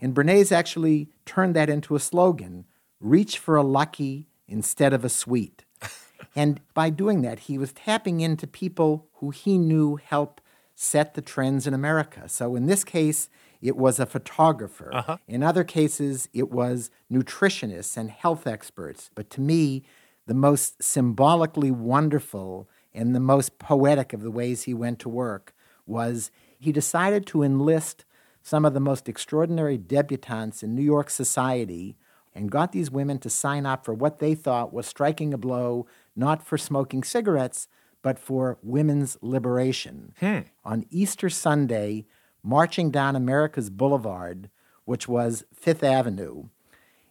[SPEAKER 15] And Bernays actually turned that into a slogan reach for a lucky instead of a sweet. and by doing that, he was tapping into people who he knew help set the trends in America. So in this case, it was a photographer.
[SPEAKER 5] Uh-huh.
[SPEAKER 15] In other cases, it was nutritionists and health experts. But to me, the most symbolically wonderful and the most poetic of the ways he went to work was he decided to enlist some of the most extraordinary debutantes in New York society and got these women to sign up for what they thought was striking a blow not for smoking cigarettes, but for women's liberation.
[SPEAKER 5] Hmm.
[SPEAKER 15] On Easter Sunday, marching down America's Boulevard, which was Fifth Avenue,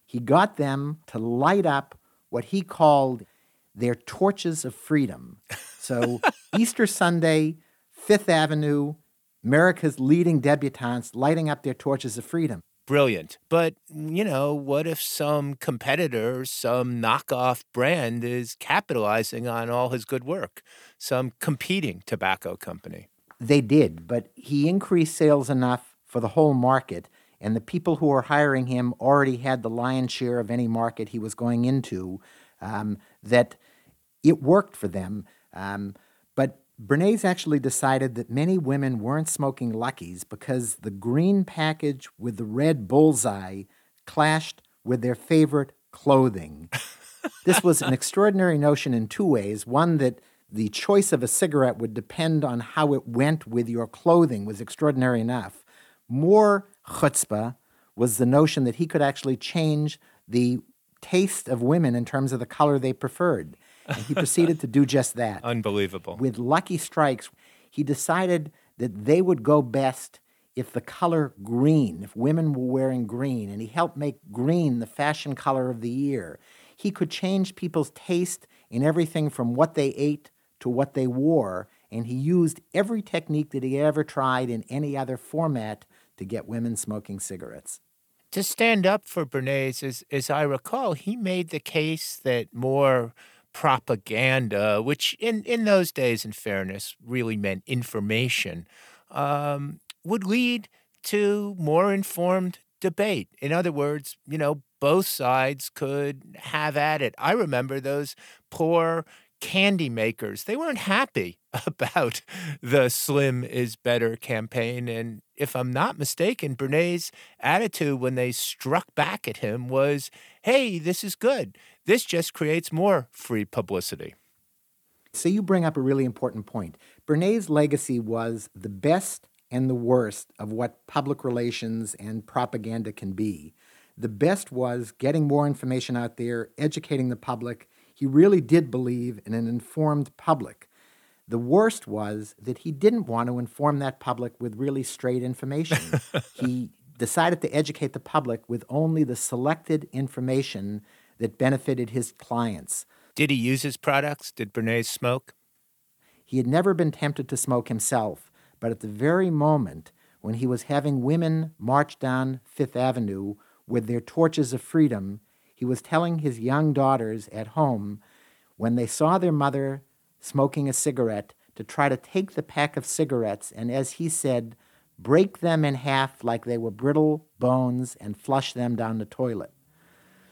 [SPEAKER 15] he got them to light up what he called their torches of freedom. So, Easter Sunday, Fifth Avenue, America's leading debutantes lighting up their torches of freedom.
[SPEAKER 5] Brilliant. But, you know, what if some competitor, some knockoff brand is capitalizing on all his good work? Some competing tobacco company.
[SPEAKER 15] They did, but he increased sales enough for the whole market, and the people who were hiring him already had the lion's share of any market he was going into, um, that it worked for them. Um, but Bernays actually decided that many women weren't smoking Luckies because the green package with the red bullseye clashed with their favorite clothing. this was an extraordinary notion in two ways. One, that the choice of a cigarette would depend on how it went with your clothing was extraordinary enough. More chutzpah was the notion that he could actually change the taste of women in terms of the color they preferred. And he proceeded to do just that.
[SPEAKER 5] Unbelievable.
[SPEAKER 15] With Lucky Strikes, he decided that they would go best if the color green, if women were wearing green, and he helped make green the fashion color of the year. He could change people's taste in everything from what they ate to what they wore, and he used every technique that he ever tried in any other format to get women smoking cigarettes.
[SPEAKER 5] To stand up for Bernays, as, as I recall, he made the case that more propaganda, which in, in those days, in fairness, really meant information, um, would lead to more informed debate. In other words, you know, both sides could have at it. I remember those poor candy makers. They weren't happy about the Slim is Better campaign. And if I'm not mistaken, Bernays' attitude when they struck back at him was hey, this is good. This just creates more free publicity.
[SPEAKER 15] So you bring up a really important point. Bernays' legacy was the best and the worst of what public relations and propaganda can be. The best was getting more information out there, educating the public. He really did believe in an informed public. The worst was that he didn't want to inform that public with really straight information. he decided to educate the public with only the selected information that benefited his clients.
[SPEAKER 5] Did he use his products? Did Bernays smoke?
[SPEAKER 15] He had never been tempted to smoke himself, but at the very moment when he was having women march down Fifth Avenue with their torches of freedom, he was telling his young daughters at home when they saw their mother smoking a cigarette to try to take the pack of cigarettes and, as he said, break them in half like they were brittle bones and flush them down the toilet.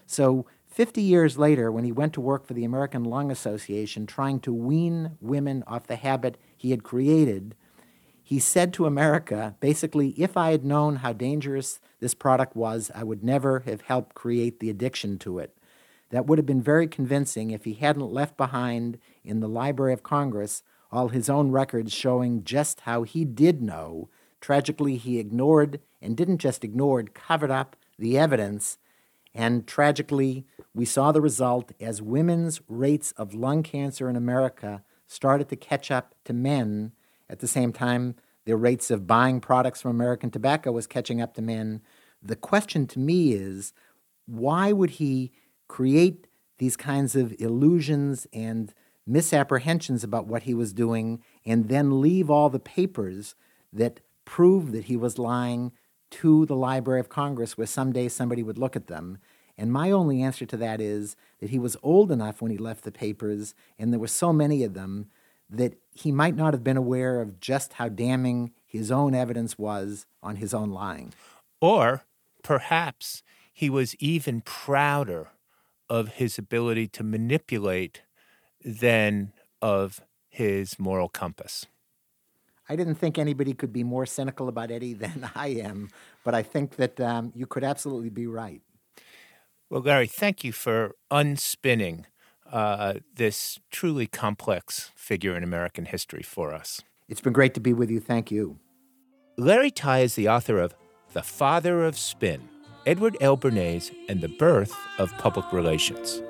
[SPEAKER 15] So, 50 years later, when he went to work for the American Lung Association trying to wean women off the habit he had created, he said to America basically, if I had known how dangerous this product was, I would never have helped create the addiction to it. That would have been very convincing if he hadn't left behind in the Library of Congress all his own records showing just how he did know. Tragically, he ignored, and didn't just ignore, covered up the evidence. And tragically, we saw the result as women's rates of lung cancer in America started to catch up to men. At the same time, their rates of buying products from American tobacco was catching up to men. The question to me is why would he create these kinds of illusions and misapprehensions about what he was doing and then leave all the papers that prove that he was lying to the Library of Congress where someday somebody would look at them. And my only answer to that is that he was old enough when he left the papers, and there were so many of them, that he might not have been aware of just how damning his own evidence was on his own lying.
[SPEAKER 5] Or perhaps he was even prouder of his ability to manipulate than of his moral compass.
[SPEAKER 15] I didn't think anybody could be more cynical about Eddie than I am, but I think that um, you could absolutely be right.
[SPEAKER 5] Well, Larry, thank you for unspinning uh, this truly complex figure in American history for us.
[SPEAKER 15] It's been great to be with you. Thank you.
[SPEAKER 5] Larry Tye is the author of The Father of Spin Edward L. Bernays and the Birth of Public Relations.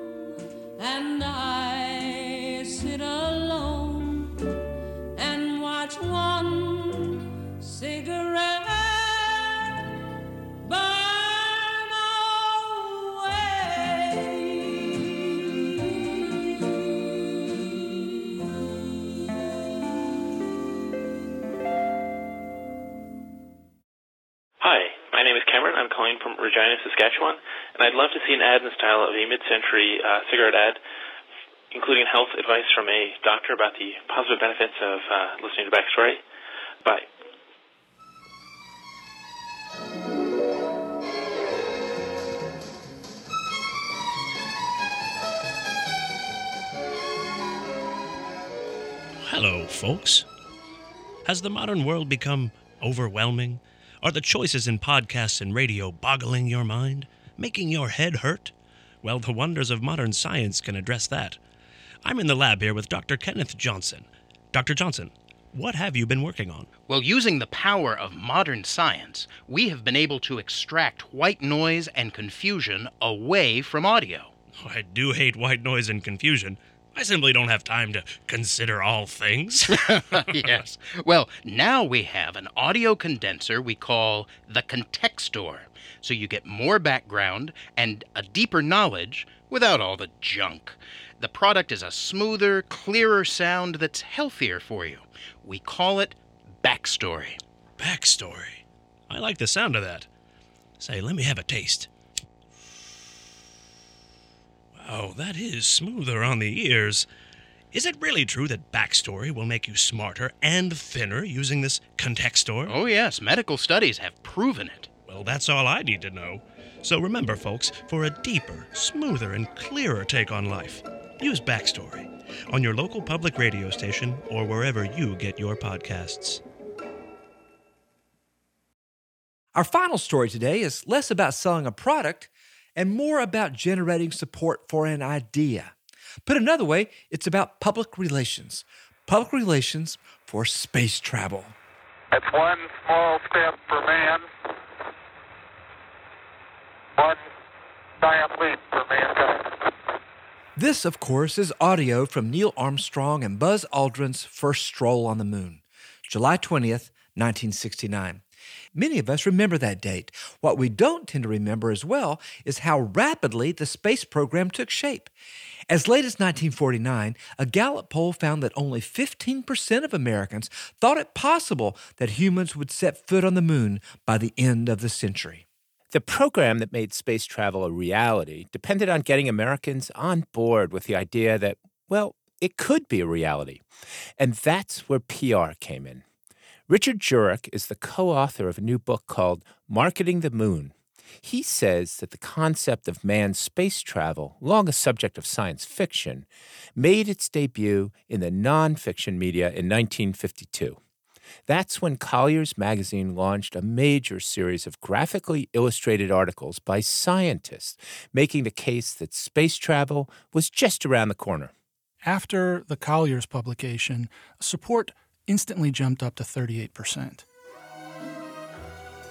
[SPEAKER 16] My name is Cameron. I'm calling from Regina, Saskatchewan, and I'd love to see an ad in the style of a mid-century uh, cigarette ad, including health advice from a doctor about the positive benefits of uh, listening to Backstory. Bye.
[SPEAKER 11] Hello, folks. Has the modern world become overwhelming? Are the choices in podcasts and radio boggling your mind, making your head hurt? Well, the wonders of modern science can address that. I'm in the lab here with Dr. Kenneth Johnson. Dr. Johnson, what have you been working on?
[SPEAKER 17] Well, using the power of modern science, we have been able to extract white noise and confusion away from audio.
[SPEAKER 11] I do hate white noise and confusion. I simply don't have time to consider all things.
[SPEAKER 17] yes. Well, now we have an audio condenser we call the Contextor. So you get more background and a deeper knowledge without all the junk. The product is a smoother, clearer sound that's healthier for you. We call it Backstory.
[SPEAKER 11] Backstory. I like the sound of that. Say, let me have a taste. Wow, that is smoother on the ears. Is it really true that Backstory will make you smarter and thinner using this Contextor?
[SPEAKER 17] Oh, yes, medical studies have proven it.
[SPEAKER 11] Well, that's all I need to know. So remember, folks, for a deeper, smoother, and clearer take on life, use Backstory on your local public radio station or wherever you get your podcasts.
[SPEAKER 4] Our final story today is less about selling a product and more about generating support for an idea. Put another way, it's about public relations. Public relations for space travel.
[SPEAKER 18] It's one small step for man, one giant leap for mankind.
[SPEAKER 4] This, of course, is audio from Neil Armstrong and Buzz Aldrin's first stroll on the moon, July 20th, 1969. Many of us remember that date. What we don't tend to remember as well is how rapidly the space program took shape. As late as 1949, a Gallup poll found that only 15% of Americans thought it possible that humans would set foot on the moon by the end of the century.
[SPEAKER 5] The program that made space travel a reality depended on getting Americans on board with the idea that, well, it could be a reality. And that's where PR came in. Richard Jurek is the co author of a new book called Marketing the Moon. He says that the concept of manned space travel, long a subject of science fiction, made its debut in the nonfiction media in 1952. That's when Collier's magazine launched a major series of graphically illustrated articles by scientists, making the case that space travel was just around the corner.
[SPEAKER 19] After the Collier's publication, support instantly jumped up to 38%.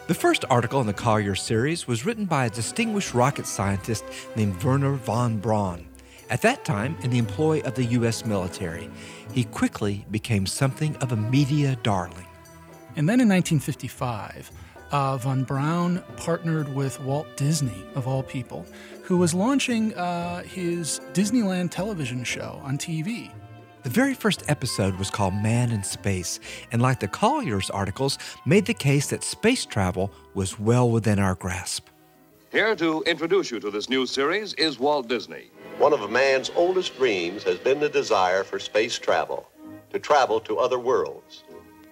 [SPEAKER 4] The first article in the Collier series was written by a distinguished rocket scientist named Wernher von Braun. At that time, in the employ of the U.S. military, he quickly became something of a media darling.
[SPEAKER 19] And then in 1955, uh, Von Braun partnered with Walt Disney, of all people, who was launching uh, his Disneyland television show on TV.
[SPEAKER 4] The very first episode was called Man in Space, and like the Collier's articles, made the case that space travel was well within our grasp.
[SPEAKER 20] Here to introduce you to this new series is Walt Disney.
[SPEAKER 21] One of man's oldest dreams has been the desire for space travel, to travel to other worlds.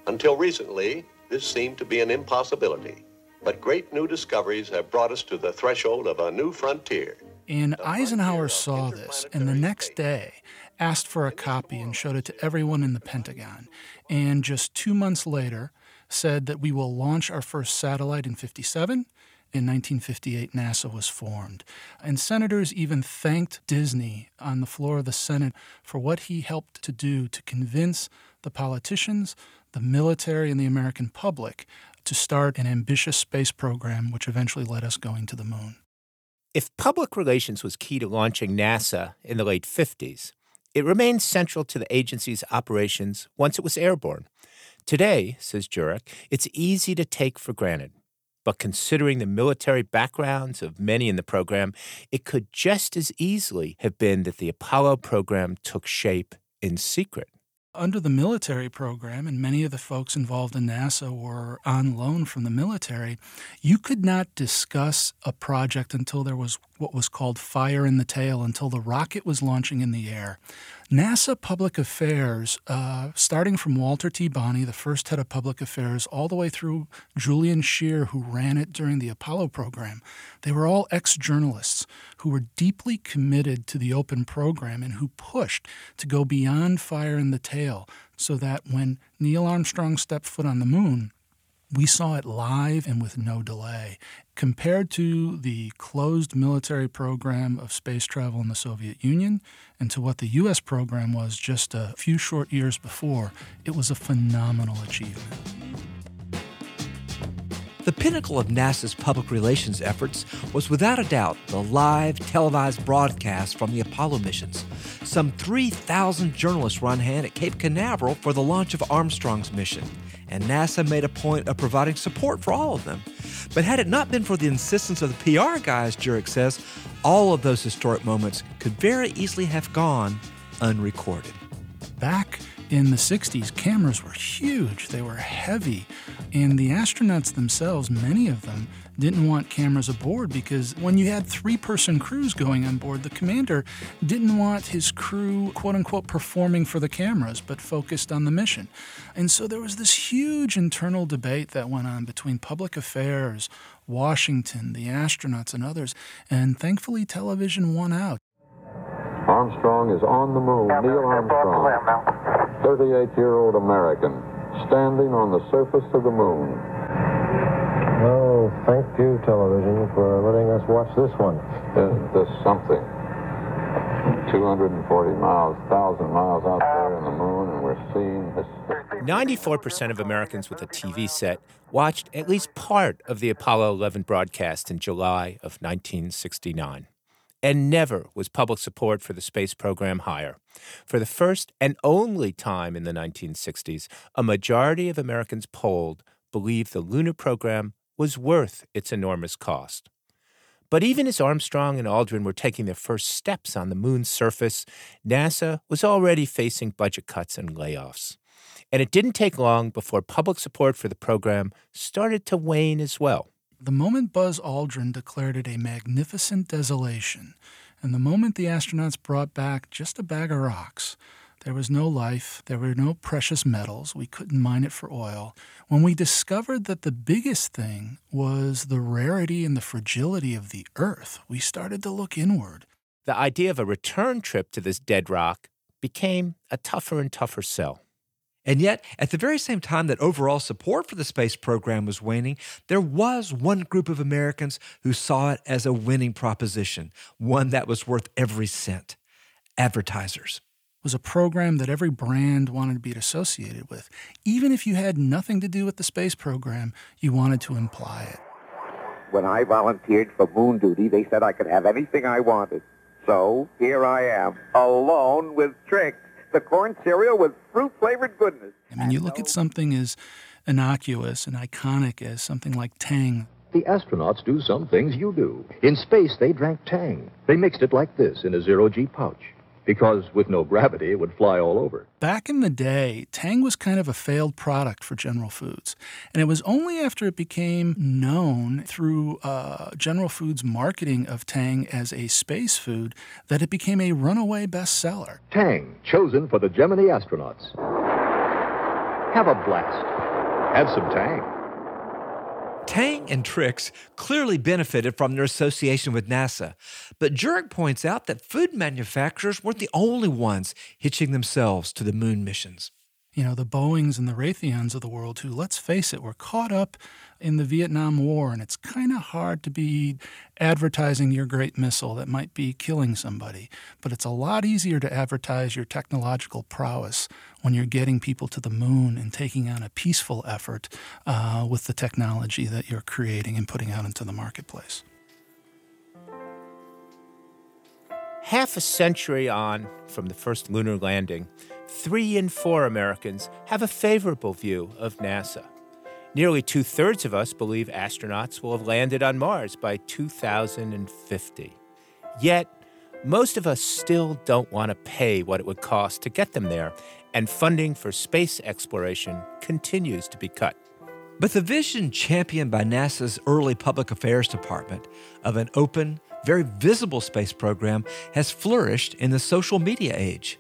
[SPEAKER 21] Until recently, this seemed to be an impossibility. But great new discoveries have brought us to the threshold of a new frontier.
[SPEAKER 19] And Eisenhower saw this, and the next day asked for a copy and showed it to everyone in the Pentagon. And just two months later, said that we will launch our first satellite in 57. In 1958, NASA was formed. And senators even thanked Disney on the floor of the Senate for what he helped to do to convince the politicians, the military, and the American public to start an ambitious space program, which eventually led us going to the moon.
[SPEAKER 5] If public relations was key to launching NASA in the late 50s, it remained central to the agency's operations once it was airborne. Today, says Jurek, it's easy to take for granted. But considering the military backgrounds of many in the program, it could just as easily have been that the Apollo program took shape in secret.
[SPEAKER 19] Under the military program, and many of the folks involved in NASA were on loan from the military, you could not discuss a project until there was what was called fire in the tail, until the rocket was launching in the air. NASA Public Affairs, uh, starting from Walter T. Bonney, the first head of public affairs, all the way through Julian Scheer, who ran it during the Apollo program, they were all ex journalists who were deeply committed to the open program and who pushed to go beyond fire in the tail so that when Neil Armstrong stepped foot on the moon, we saw it live and with no delay. Compared to the closed military program of space travel in the Soviet Union and to what the U.S. program was just a few short years before, it was a phenomenal achievement.
[SPEAKER 4] The pinnacle of NASA's public relations efforts was without a doubt the live televised broadcast from the Apollo missions. Some 3,000 journalists were on hand at Cape Canaveral for the launch of Armstrong's mission, and NASA made a point of providing support for all of them. But had it not been for the insistence of the PR guys, Jurek says, all of those historic moments could very easily have gone unrecorded.
[SPEAKER 19] Back in the 60s, cameras were huge, they were heavy, and the astronauts themselves, many of them, didn't want cameras aboard because when you had three person crews going on board, the commander didn't want his crew, quote unquote, performing for the cameras, but focused on the mission. And so there was this huge internal debate that went on between public affairs, Washington, the astronauts, and others. And thankfully, television won out.
[SPEAKER 22] Armstrong is on the moon. Neil Armstrong, 38 year old American, standing on the surface of the moon.
[SPEAKER 23] Oh, thank you, television, for letting us watch this one.
[SPEAKER 22] Isn't this something? 240 miles, 1,000 miles out there in the moon, and we're seeing this.
[SPEAKER 5] 94% of Americans with a TV set watched at least part of the Apollo 11 broadcast in July of 1969. And never was public support for the space program higher. For the first and only time in the 1960s, a majority of Americans polled believed the lunar program was worth its enormous cost. But even as Armstrong and Aldrin were taking their first steps on the moon's surface, NASA was already facing budget cuts and layoffs. And it didn't take long before public support for the program started to wane as well.
[SPEAKER 19] The moment Buzz Aldrin declared it a magnificent desolation, and the moment the astronauts brought back just a bag of rocks, there was no life, there were no precious metals, we couldn't mine it for oil. When we discovered that the biggest thing was the rarity and the fragility of the Earth, we started to look inward.
[SPEAKER 5] The idea of a return trip to this dead rock became a tougher and tougher sell.
[SPEAKER 4] And yet, at the very same time that overall support for the space program was waning, there was one group of Americans who saw it as a winning proposition, one that was worth every cent advertisers.
[SPEAKER 19] It was a program that every brand wanted to be associated with. Even if you had nothing to do with the space program, you wanted to imply it.
[SPEAKER 24] When I volunteered for moon duty, they said I could have anything I wanted. So here I am, alone with Trix the corn cereal with fruit flavored goodness.
[SPEAKER 19] I mean, you look at something as innocuous and iconic as something like Tang.
[SPEAKER 25] The astronauts do some things you do. In space, they drank Tang. They mixed it like this in a zero G pouch. Because with no gravity, it would fly all over.
[SPEAKER 19] Back in the day, Tang was kind of a failed product for General Foods. And it was only after it became known through uh, General Foods' marketing of Tang as a space food that it became a runaway bestseller.
[SPEAKER 25] Tang, chosen for the Gemini astronauts. Have a blast. Have some Tang.
[SPEAKER 4] Tang and Trix clearly benefited from their association with NASA, but Jurek points out that food manufacturers weren't the only ones hitching themselves to the moon missions.
[SPEAKER 19] You know, the Boeings and the Raytheons of the world, who, let's face it, were caught up in the Vietnam War, and it's kind of hard to be advertising your great missile that might be killing somebody. But it's a lot easier to advertise your technological prowess when you're getting people to the moon and taking on a peaceful effort uh, with the technology that you're creating and putting out into the marketplace.
[SPEAKER 5] Half a century on from the first lunar landing, three in four Americans have a favorable view of NASA. Nearly two thirds of us believe astronauts will have landed on Mars by 2050. Yet, most of us still don't want to pay what it would cost to get them there, and funding for space exploration continues to be cut.
[SPEAKER 4] But the vision championed by NASA's early public affairs department of an open, very visible space program has flourished in the social media age.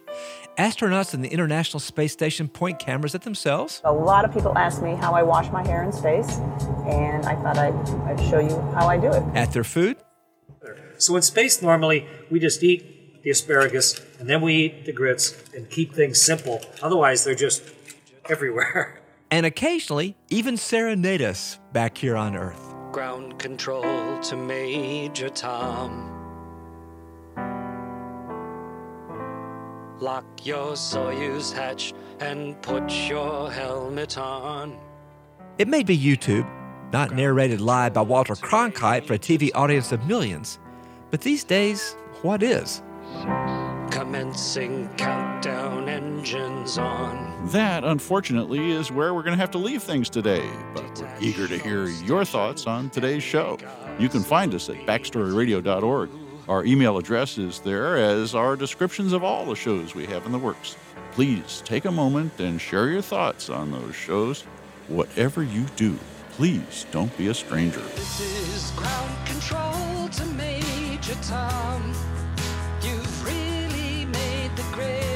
[SPEAKER 4] Astronauts in the International Space Station point cameras at themselves.
[SPEAKER 26] A lot of people ask me how I wash my hair in space, and I thought I'd, I'd show you how I do it.
[SPEAKER 4] At their food.
[SPEAKER 27] So in space, normally we just eat the asparagus and then we eat the grits and keep things simple. Otherwise, they're just everywhere.
[SPEAKER 4] And occasionally, even serenade us back here on Earth.
[SPEAKER 28] Ground control to Major Tom. Lock your Soyuz hatch and put your helmet on.
[SPEAKER 4] It may be YouTube, not narrated live by Walter Cronkite for a TV audience of millions, but these days, what is?
[SPEAKER 28] Commencing countdown engines on.
[SPEAKER 1] That, unfortunately, is where we're going to have to leave things today, but we're eager to hear your thoughts on today's show. You can find us at backstoryradio.org. Our email address is there, as are descriptions of all the shows we have in the works. Please take a moment and share your thoughts on those shows. Whatever you do, please don't be a stranger.
[SPEAKER 28] This is ground control to Major Tom. You've really made the grade.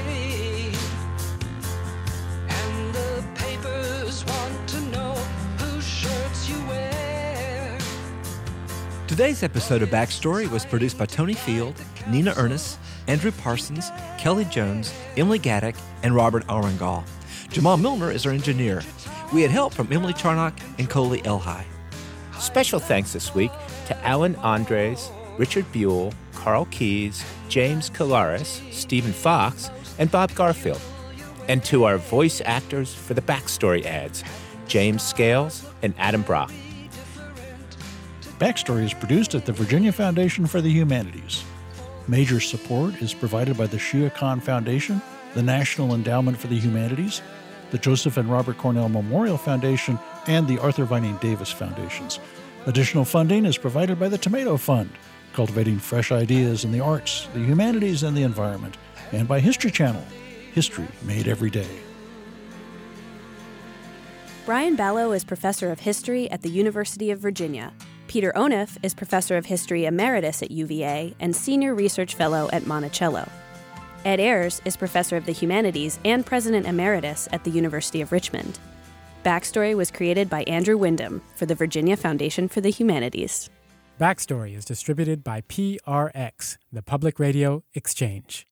[SPEAKER 4] Today's episode of Backstory was produced by Tony Field, Nina Earnest, Andrew Parsons, Kelly Jones, Emily Gadek, and Robert Armengol. Jamal Milner is our engineer. We had help from Emily Charnock and Coley Elhai.
[SPEAKER 5] Special thanks this week to Alan Andres, Richard Buell, Carl Keys, James Calaris, Stephen Fox, and Bob Garfield. And to our voice actors for the backstory ads, James Scales and Adam Brock.
[SPEAKER 1] Backstory is produced at the Virginia Foundation for the Humanities. Major support is provided by the Shia Khan Foundation, the National Endowment for the Humanities, the Joseph and Robert Cornell Memorial Foundation, and the Arthur Vining Davis Foundations. Additional funding is provided by the Tomato Fund, cultivating fresh ideas in the arts, the humanities, and the environment, and by History Channel, history made every day.
[SPEAKER 29] Brian Balogh is professor of history at the University of Virginia. Peter Onuf is professor of history emeritus at UVA and senior research fellow at Monticello. Ed Ayers is professor of the humanities and president emeritus at the University of Richmond. Backstory was created by Andrew Wyndham for the Virginia Foundation for the Humanities.
[SPEAKER 30] Backstory is distributed by PRX, the Public Radio Exchange.